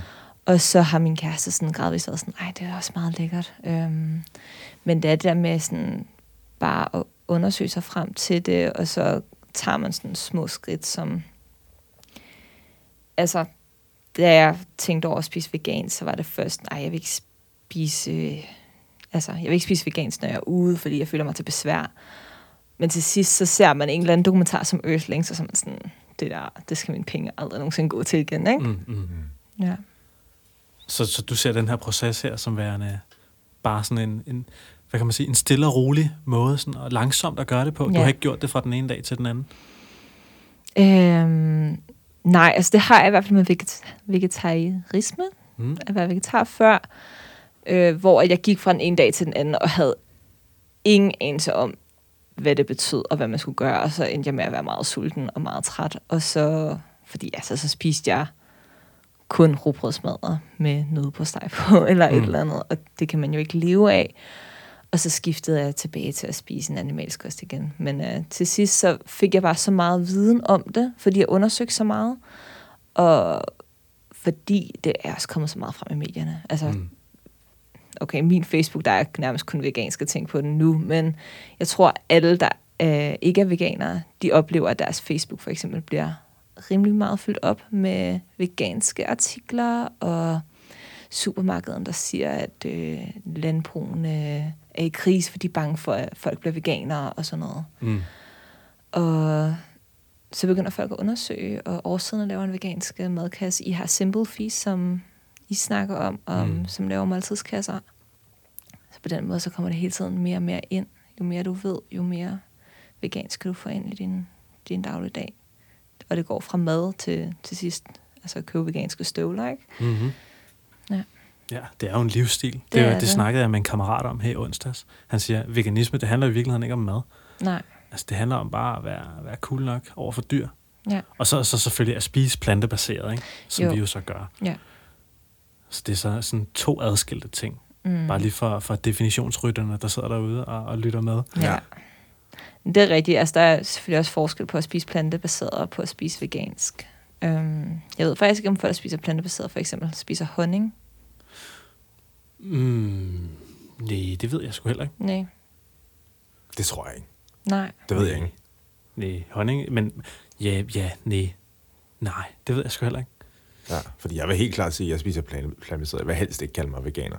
Speaker 3: Og så har min kæreste sådan gradvist været sådan, ej, det er også meget lækkert. Øhm, men det er det der med sådan bare at undersøge sig frem til det, og så tager man sådan små skridt, som... Altså, da jeg tænkte over at spise vegan, så var det først, nej, jeg vil ikke spise... Altså, jeg vil ikke spise vegansk, når jeg er ude, fordi jeg føler mig til besvær. Men til sidst, så ser man en eller anden dokumentar som Earthlings, og så er man sådan, det der, det skal mine penge aldrig nogensinde gå til igen, ikke?
Speaker 1: Mm, mm.
Speaker 3: Ja.
Speaker 1: Så, så du ser den her proces her som værende bare sådan en, en hvad kan man sige, en stille og rolig måde, sådan, og langsomt at gøre det på. Du
Speaker 3: Ja.
Speaker 1: har ikke gjort det fra den ene dag til den anden.
Speaker 3: Øhm, nej, altså det har jeg i hvert fald med veget- vegetarisme,
Speaker 1: Mm.
Speaker 3: at være vegetar før, øh, hvor jeg gik fra den ene dag til den anden og havde ingen anelse om, hvad det betød og hvad man skulle gøre, og så endte jeg med at være meget sulten og meget træt, og så, fordi altså, så spiste jeg kun rugbrødsmadder med noget på steg på, eller mm. et eller andet, og det kan man jo ikke leve af. Og så skiftede jeg tilbage til at spise en animalsk kost igen. Men øh, til sidst så fik jeg bare så meget viden om det, fordi jeg undersøgte så meget. Og fordi det er også kommet så meget frem i medierne. Altså,
Speaker 1: Mm.
Speaker 3: okay, min Facebook, der er nærmest kun veganske ting på den nu, men jeg tror, alle, der øh, ikke er veganere, de oplever, at deres Facebook for eksempel bliver rimelig meget fyldt op med veganske artikler, og supermarkederne, der siger, at øh, landbrugene er i krise, fordi de er bange for, at folk bliver veganere og sådan noget.
Speaker 1: Mm.
Speaker 3: Og så begynder folk at undersøge, og årsiderne laver en vegansk madkasse. I har Simple Feast, som I snakker om, om
Speaker 1: Mm.
Speaker 3: som laver måltidskasser. Så på den måde, så kommer det hele tiden mere og mere ind. Jo mere du ved, jo mere vegansk kan du få ind i din, din dagligdag. Og det går fra mad til, til sidst, altså at købe veganske støvler, ikke?
Speaker 1: Mm-hmm.
Speaker 3: Ja.
Speaker 1: Ja, det er jo en livsstil. Det,
Speaker 3: Det er
Speaker 1: det, det snakkede jeg med en kammerat om her i onsdags. Han siger, veganisme, det handler i virkeligheden ikke om mad.
Speaker 3: Nej,
Speaker 1: Altså, det handler om bare at være, være cool nok over for dyr.
Speaker 3: ja.
Speaker 1: Og så, så selvfølgelig at spise plantebaseret, ikke? som
Speaker 3: Jo.
Speaker 1: jo. vi jo så gør.
Speaker 3: Ja.
Speaker 1: Så det er så sådan to adskilte ting.
Speaker 3: Mm.
Speaker 1: Bare lige for, for definitionsrytterne, der sidder derude og, og lytter med.
Speaker 3: Ja.
Speaker 2: Ja.
Speaker 3: Det er rigtigt. Altså, der er selvfølgelig også forskel på at spise plantebaseret og på at spise vegansk. Øhm, jeg ved faktisk ikke, om folk, der spiser plantebaseret, for eksempel spiser honning.
Speaker 1: Mm, nej, det ved jeg sgu heller ikke.
Speaker 3: Nej.
Speaker 2: Det tror jeg ikke.
Speaker 3: Nej.
Speaker 2: Det ved jeg ikke.
Speaker 1: Nej, honning, men ja, ja, nej. Nej, det ved jeg sgu heller ikke.
Speaker 2: Ja, fordi jeg vil helt klart sige, at jeg spiser plan- plantebaseret. Jeg vil helst ikke kalde mig veganer.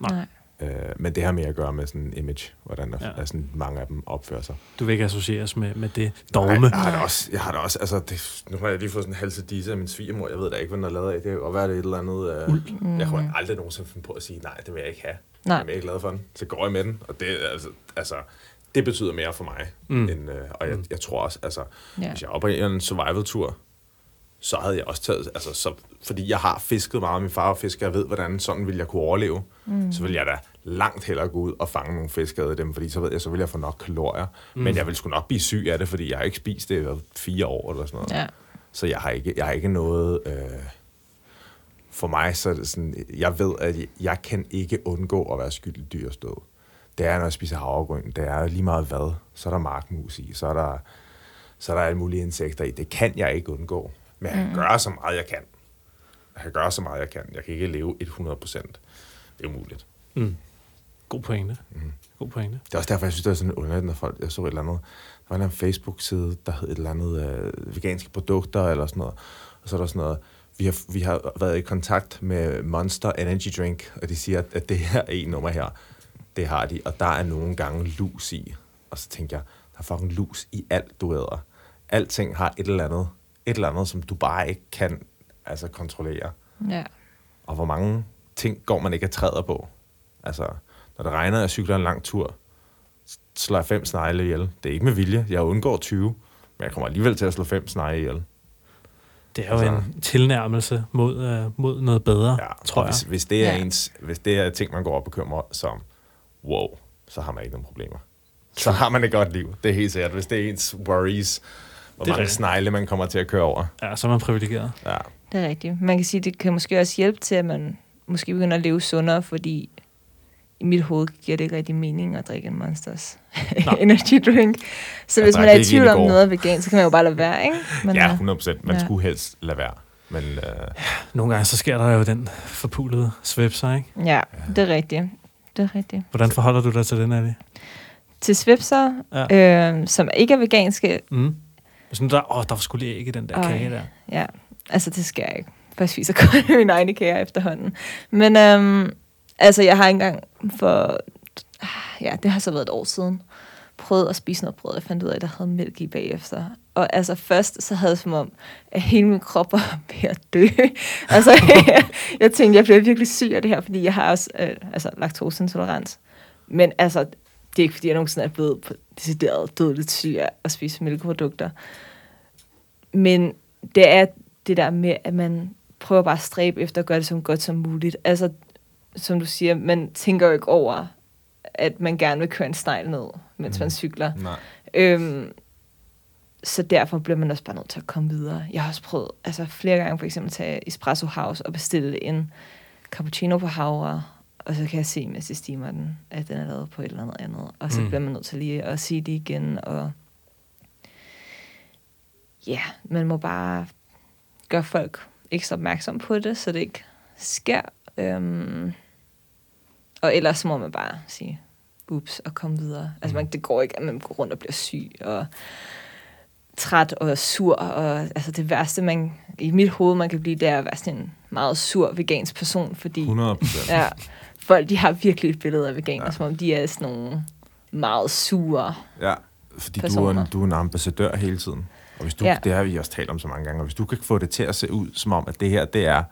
Speaker 1: Nej.
Speaker 3: Nej.
Speaker 2: Øh, men det har mere at gøre med sådan en image, hvordan der,
Speaker 1: Ja.
Speaker 2: sådan, mange af dem opfører sig.
Speaker 1: Du vil ikke associeres med, med det dogme.
Speaker 2: Nej, jeg har da også, jeg har da også, altså, det, nu har jeg lige fået sådan en halsedisse af min svigermor. Jeg ved da ikke, hvad den er lavet af. Det kan godt være, det er et eller andet... Øh,
Speaker 3: Mm.
Speaker 2: Jeg kunne aldrig nogensinde finde på at sige, nej, det vil jeg ikke have.
Speaker 3: Nej.
Speaker 2: Jeg er ikke glad for den. Så går jeg med den, og det, er altså, altså, det betyder mere for mig.
Speaker 1: Mm.
Speaker 2: Mm. End, øh, og jeg,
Speaker 1: Mm.
Speaker 2: jeg tror også, altså,
Speaker 3: Ja.
Speaker 2: hvis jeg er oppe på en survival-tur, så havde jeg også taget, altså, så, fordi jeg har fisket meget, min far var fisker, jeg ved, hvordan sådan ville jeg kunne overleve, mm. så vil jeg da langt hellere gå ud og fange nogle fisk af dem, fordi så ved jeg, så vil jeg få nok kalorier. Mm. Men jeg vil sgu nok blive syg af det, fordi jeg har ikke spist det i fire år eller sådan noget.
Speaker 3: Ja.
Speaker 2: Så jeg har ikke, jeg har ikke noget... Øh, for mig, så er det sådan, jeg ved, at jeg kan ikke undgå at være skyldig dyrs død. Det er, når jeg spiser havregryn. Det er lige meget hvad. Så er der markmus i. Så er der, så er der alle mulige insekter i. Det kan jeg ikke undgå. Men jeg kan gøre så meget, jeg kan. Jeg kan gøre så meget, jeg kan. Jeg kan ikke leve 100 procent. Det er umuligt.
Speaker 1: Mm. God pointe.
Speaker 2: Mm.
Speaker 1: God pointe.
Speaker 2: Det er også derfor, jeg synes, det er sådan underligt, når folk, jeg så et eller andet, der var en eller anden Facebook-side, der hed et eller andet øh, veganske produkter, eller sådan noget, og så er der sådan noget, vi har, vi har været i kontakt med Monster Energy Drink, og de siger, at det her er en nummer her, det har de, og der er nogle gange lus i, og så tænker jeg, der er fucking lus i alt, du æder. Alting har et eller andet, et eller andet, som du bare ikke kan altså, kontrollere.
Speaker 3: Ja.
Speaker 2: Og hvor mange ting går man ikke af træder på. Altså, når det regner, og jeg cykler en lang tur, slår jeg fem snegle ihjel. Det er ikke med vilje. Jeg undgår 20, men jeg kommer alligevel til at slå fem snegle ihjel.
Speaker 1: Det er jo
Speaker 2: Altså-
Speaker 1: en tilnærmelse mod, øh, mod noget bedre,
Speaker 2: Ja,
Speaker 1: tror jeg.
Speaker 2: Hvis, hvis, det er
Speaker 3: Ja.
Speaker 2: ens, hvis det er ting, man går op og bekymrer som, wow, så har man ikke nogen problemer. Så har man et godt liv. Det er helt sikkert. Hvis det er ens worries, hvor
Speaker 1: Det er
Speaker 2: mange
Speaker 1: rigtigt.
Speaker 2: snegle, man kommer til at køre over.
Speaker 1: Ja, så er man privilegeret.
Speaker 2: Ja.
Speaker 3: Det er rigtigt. Man kan sige, det kan måske også hjælpe til, at man måske begynder at leve sundere, fordi i mit hoved giver det ikke rigtig mening at drikke en Monsters energy drink. Så
Speaker 2: Jeg
Speaker 3: hvis man er i
Speaker 2: ikke
Speaker 3: tvivl om noget er vegan, så kan man jo bare lade være, ikke? Men,
Speaker 2: ja,
Speaker 3: øh,
Speaker 2: 100 procent. Man
Speaker 3: Ja.
Speaker 2: skulle helst lade være. Men øh,
Speaker 1: Nogle gange så sker der jo den forpulede svipser, ikke?
Speaker 3: ja, det er rigtigt. Det er rigtigt.
Speaker 1: Hvordan forholder du dig til den, Ali?
Speaker 3: Til svipser,
Speaker 1: Ja.
Speaker 3: øh, som ikke er veganske,
Speaker 1: Mm. Sådan der, åh, der var sgu lige æg i den der
Speaker 3: Ej.
Speaker 1: kage der.
Speaker 3: Ja, altså det skal jeg ikke. For jeg spiser kun mine egne kager efterhånden. Men øhm, altså, jeg har engang for... Ja, det har så været et år siden. Prøvet at spise noget brød, jeg fandt ud af, at der havde mælk i bagefter. Og altså først, så havde jeg som om, at hele min krop var ved at dø. altså, jeg, jeg tænkte, jeg bliver virkelig syg af det her, fordi jeg har også øh, altså, laktoseintolerans. Men altså, det er ikke, fordi jeg nogensinde er blevet på decideret dødeligt syg af at spise mælkeprodukter. Men det er det der med, at man prøver bare at stræbe efter at gøre det så godt som muligt. Altså, som du siger, man tænker jo ikke over, at man gerne vil køre en snegl ned, mens
Speaker 2: Mhm.
Speaker 3: man cykler.
Speaker 2: nej.
Speaker 3: Øhm, så derfor bliver man også bare nødt til at komme videre. Jeg har også prøvet altså flere gange for eksempel at tage Espresso House og bestille en cappuccino på havre, og så kan jeg se, mens jeg stimer den, at den er lavet på et eller andet andet. Og så
Speaker 1: Mm.
Speaker 3: mm. bliver man nødt til lige at sige det igen, og ja, man må bare gøre folk ekstra opmærksom på det, så det ikke sker. Øhm, og ellers må man bare sige, ups, og komme videre. Altså, man, det går ikke, at man går rundt og bliver syg, og træt og sur, og altså det værste, man, i mit hoved, man kan blive, det er at være sådan en meget sur vegansk person, fordi
Speaker 2: 100 procent.
Speaker 3: ja, folk, de har virkelig et billede af veganer,
Speaker 2: Ja.
Speaker 3: som om de er sådan nogle meget sure.
Speaker 2: Ja, fordi du er,
Speaker 3: personer.
Speaker 2: en, du er en ambassadør hele tiden. Og hvis du. Ja. det har vi også talt om så mange gange, og hvis du kan få det til at se ud, som om, at det her, det er,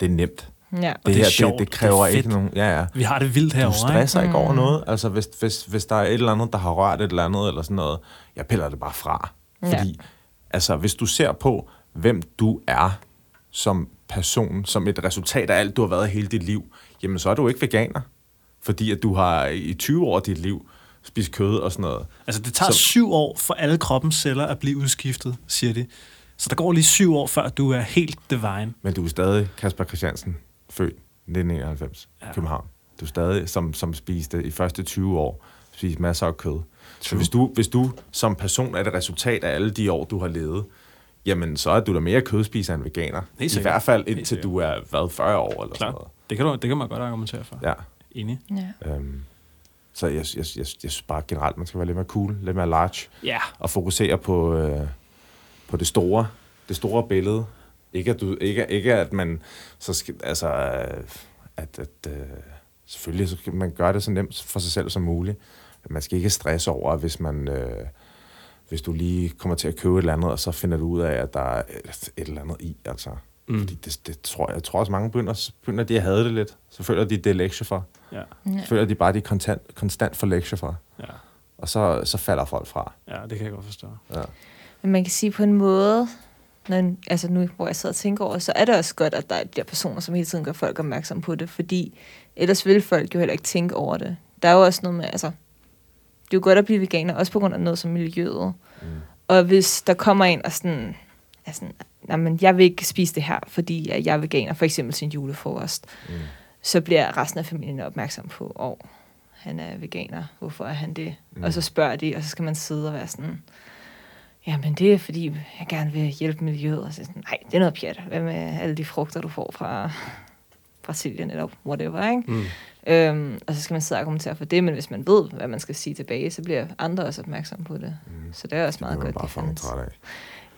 Speaker 2: det er nemt.
Speaker 3: Ja,
Speaker 2: Det,
Speaker 1: det er
Speaker 2: her,
Speaker 1: sjovt,
Speaker 2: det, det
Speaker 1: det er
Speaker 2: kræver
Speaker 1: fedt.
Speaker 2: ikke nogen... Ja, ja.
Speaker 1: Vi har det vildt
Speaker 2: Du
Speaker 1: herovre, ikke?
Speaker 2: stresser ikke over
Speaker 3: Mm.
Speaker 2: noget. Altså, hvis, hvis, hvis der er et eller andet, der har rørt et eller andet, eller sådan noget, jeg piller det bare fra.
Speaker 3: Ja.
Speaker 2: Fordi, altså, hvis du ser på, hvem du er som person, som et resultat af alt, du har været hele dit liv, jamen, så er du ikke veganer. Fordi at du har i 20 år af dit liv spist kød og sådan noget.
Speaker 1: Altså, det tager
Speaker 2: Så-
Speaker 1: syv år for alle kroppens celler at blive udskiftet, siger de. Så der går lige syv år, før du er helt divine.
Speaker 2: Men du er stadig Kasper Christiansen, født 1991 i
Speaker 1: Ja.
Speaker 2: København. Du er stadig, som, som spiste i første 20 år, spiste masser af kød. Så
Speaker 1: True.
Speaker 2: hvis du, hvis du som person er det resultat af alle de år, du har levet, jamen så er du da mere kødspiser end veganer. I hvert fald indtil du er, hvad, 40 år eller sådan
Speaker 1: Klart.
Speaker 2: noget.
Speaker 1: Det kan, du, det kan man godt argumentere for.
Speaker 2: Ja.
Speaker 1: Enig.
Speaker 3: ja.
Speaker 2: Øhm, så jeg, jeg, jeg, jeg, jeg synes bare generelt, man skal være lidt mere cool, lidt mere large,
Speaker 1: Ja.
Speaker 2: og fokusere på, øh, på det store, det store billede. Ikke at, du, ikke, ikke at man så skal, altså, at, at øh, selvfølgelig så skal man gøre det så nemt for sig selv som muligt. Man skal ikke stresse over, hvis man, øh, hvis du lige kommer til at købe et eller andet, og så finder du ud af, at der er et, et eller andet i, altså.
Speaker 1: Mm.
Speaker 2: Fordi det, det tror jeg, jeg tror også mange begynder, begynder de at have det lidt. Så føler de, det er lektier for.
Speaker 1: Ja.
Speaker 2: Så føler de bare, de er konstant, konstant for lektier for.
Speaker 1: Ja.
Speaker 2: Og så, så falder folk fra.
Speaker 1: ja, det kan jeg godt forstå.
Speaker 2: Ja.
Speaker 3: Men man kan sige på en måde, når, altså nu hvor jeg sidder og tænker over, så er det også godt, at der er de der personer, som hele tiden gør folk opmærksom på det, fordi ellers vil folk jo heller ikke tænke over det. Der er jo også noget med, altså, det er jo godt at blive veganer, også på grund af noget som miljøet.
Speaker 2: Mm.
Speaker 3: Og hvis der kommer en og sådan, er sådan men jeg vil ikke spise det her, fordi at jeg er veganer, for eksempel sin julefrokost,
Speaker 2: Mm.
Speaker 3: så bliver resten af familien opmærksom på, åh, oh, han er veganer, hvorfor er han det?
Speaker 2: Mm.
Speaker 3: Og så spørger de, og så skal man sidde og være sådan, jamen det er fordi, jeg gerne vil hjælpe miljøet. Og så jeg sådan, nej, det er noget pjat. Hvad med alle de frugter, du får fra Brasilien eller whatever, ikke?
Speaker 1: Mm.
Speaker 3: Øhm, og så skal man sidde og argumentere for det, men hvis man ved, hvad man skal sige tilbage, så bliver andre også opmærksomme på det.
Speaker 2: Mm.
Speaker 3: Så det er også
Speaker 2: Det
Speaker 3: meget godt.
Speaker 2: bare
Speaker 3: de
Speaker 2: fucking
Speaker 3: findes.
Speaker 2: træt af.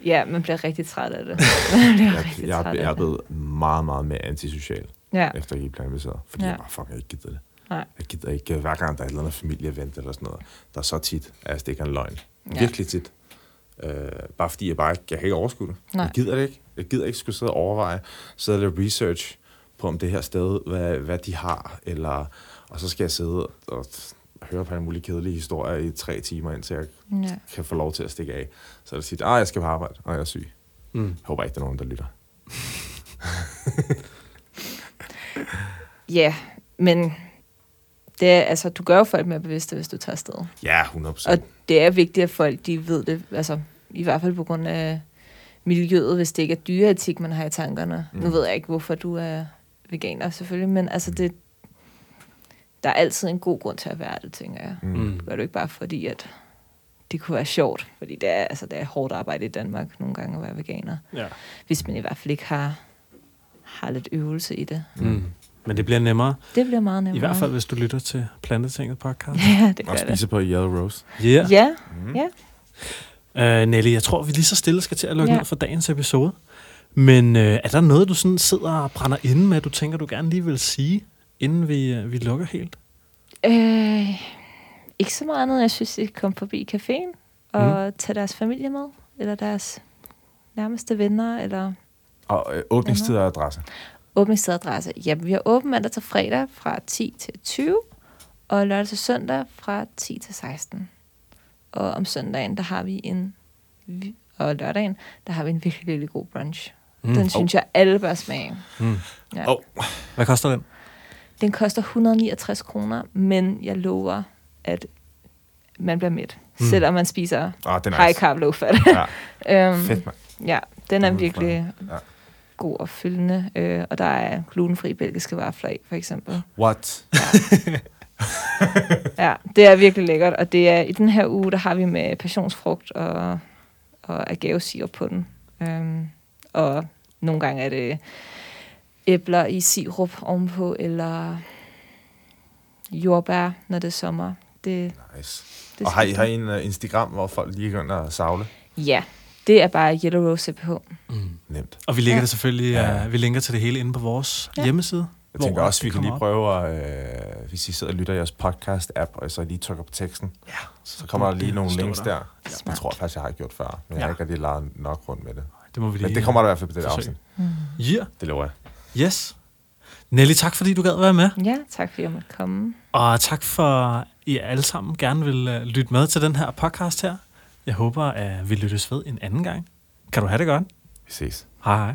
Speaker 3: Ja, man bliver rigtig træt af det. man bliver
Speaker 2: Jeg,
Speaker 3: rigtig
Speaker 2: jeg,
Speaker 3: træt
Speaker 2: jeg er
Speaker 3: det.
Speaker 2: blevet meget, meget mere antisocial,
Speaker 3: Ja,
Speaker 2: efter jeg gik plantebaseret. Fordi
Speaker 3: Ja.
Speaker 2: jeg bare fucking ikke gider det.
Speaker 3: Nej.
Speaker 2: Jeg gider ikke, hver gang der er et eller andet familieevent eller sådan noget, der er så tit, at jeg stikker en løgn.
Speaker 3: Ja.
Speaker 2: Virkelig tit. Øh, bare fordi jeg bare ikke, jeg kan ikke overskue det.
Speaker 3: Nej.
Speaker 2: Jeg gider det ikke. Jeg gider ikke skulle sidde og overveje, sidde og lave research på om det her sted, hvad, hvad de har, eller, og så skal jeg sidde og høre på en mulig kedelig historie i tre timer, indtil jeg
Speaker 3: Ja.
Speaker 2: kan få lov til at stikke af. Så er det sige, at jeg skal på arbejde, og jeg er syg.
Speaker 1: Mm.
Speaker 2: Jeg håber ikke, der er nogen, der lytter.
Speaker 3: Ja, men det er, altså, du gør jo folk mere bevidste, hvis du tager afsted.
Speaker 2: Ja, 100
Speaker 3: Og det er vigtigt, at folk de ved det, altså i hvert fald på grund af miljøet, hvis det ikke er dyreetik, man har i tankerne. Mm. Nu
Speaker 2: Mm.
Speaker 3: ved jeg ikke, hvorfor du er veganer selvfølgelig, men altså det, der er altid en god grund til at være det, tænker jeg.
Speaker 2: Mm.
Speaker 1: Mm.
Speaker 3: Det gør du ikke bare fordi, at det kunne være sjovt, fordi det er, altså, det er hårdt arbejde i Danmark nogle gange at være veganer.
Speaker 1: Ja.
Speaker 3: Hvis man i hvert fald ikke har, har lidt øvelse i det.
Speaker 1: Mm. Men det bliver nemmere.
Speaker 3: Det bliver meget
Speaker 1: I
Speaker 3: nemmere.
Speaker 1: hvert fald, hvis du lytter til Plantetinget podcast.
Speaker 3: Ja, det gør
Speaker 2: Og
Speaker 3: det.
Speaker 2: spise på Yellow Rose.
Speaker 1: Yeah.
Speaker 3: Ja,
Speaker 2: Mm.
Speaker 3: ja.
Speaker 1: Uh, Nelly, jeg tror, vi lige så stille skal til at lukke
Speaker 3: Ja.
Speaker 1: ned for dagens episode. Men uh, er der noget, du sådan sidder og brænder inde med, du tænker, du gerne lige vil sige, inden vi, uh, vi lukker helt?
Speaker 3: Øh, ikke så meget andet. Jeg synes, de kom forbi caféen og mm. tage deres familie med, eller deres nærmeste venner, eller
Speaker 2: Og øh, åbningstid og adresse.
Speaker 3: Åbningstidadresse. Ja, vi har åbent mandag til fredag fra 10 til 20, og lørdag til søndag fra 10 til 16. Og om søndagen, der har vi en, og lørdagen, der har vi en virkelig, virkelig god brunch. Mm. Den synes jeg, alle bør smage.
Speaker 1: Mm.
Speaker 3: Ja.
Speaker 2: Åh.
Speaker 1: Hvad koster den?
Speaker 3: Den koster 169 kroner, men jeg lover, at man bliver mæt,
Speaker 1: Mm.
Speaker 3: selvom man spiser
Speaker 2: den er
Speaker 3: high
Speaker 2: nice.
Speaker 3: carb, low fat.
Speaker 2: Ja,
Speaker 3: øhm,
Speaker 2: fedt, mand.
Speaker 3: Ja, den er
Speaker 2: Mm,
Speaker 3: virkelig
Speaker 2: ja.
Speaker 3: God og fyldende. Øh, og der er glutenfri belgiske vafler i, for eksempel.
Speaker 2: What?
Speaker 3: Ja, det er virkelig lækkert. Og det er i den her uge, der har vi med passionsfrugt og, og agavesirup på den. Øhm, og nogle gange er det æbler i sirup ovenpå, eller jordbær, når det er sommer. Det,
Speaker 2: Nice.
Speaker 3: det
Speaker 2: Og har I, har I en uh, Instagram, hvor folk lige går og savle?
Speaker 3: Ja, det er bare Yellow Rose CPH.
Speaker 1: Mm.
Speaker 2: Nemt.
Speaker 1: Og vi lægger
Speaker 3: Ja.
Speaker 1: det selvfølgelig,
Speaker 2: Ja.
Speaker 1: ja. uh, vi linker til det hele inde på vores
Speaker 3: Ja.
Speaker 1: ja. hjemmeside.
Speaker 2: Jeg tænker også,
Speaker 1: det
Speaker 2: vi kan lige
Speaker 1: op.
Speaker 2: prøve at, øh, hvis I sidder og lytter i jeres podcast-app, og så lige trykker på teksten,
Speaker 1: Ja,
Speaker 2: så kommer der lige
Speaker 1: det
Speaker 2: nogle links der. Det
Speaker 3: Smart.
Speaker 2: tror jeg faktisk, jeg har gjort før, men jeg
Speaker 1: Ja.
Speaker 2: har ikke rigtig lavet nok rundt med det.
Speaker 1: Det må vi lige
Speaker 2: Men det kommer der i hvert fald på det
Speaker 1: forsøge.
Speaker 2: afsnit.
Speaker 3: Mm.
Speaker 1: Ja,
Speaker 2: Det lover jeg.
Speaker 1: yes. Nelly, tak fordi du gad være med.
Speaker 3: Ja, tak fordi jeg måtte komme.
Speaker 1: Og tak for, at I alle sammen gerne vil uh, lytte med til den her podcast her. Jeg håber, at vi lyttes ved en anden gang. Kan du have det godt?
Speaker 2: Vi ses.
Speaker 1: Hej hej.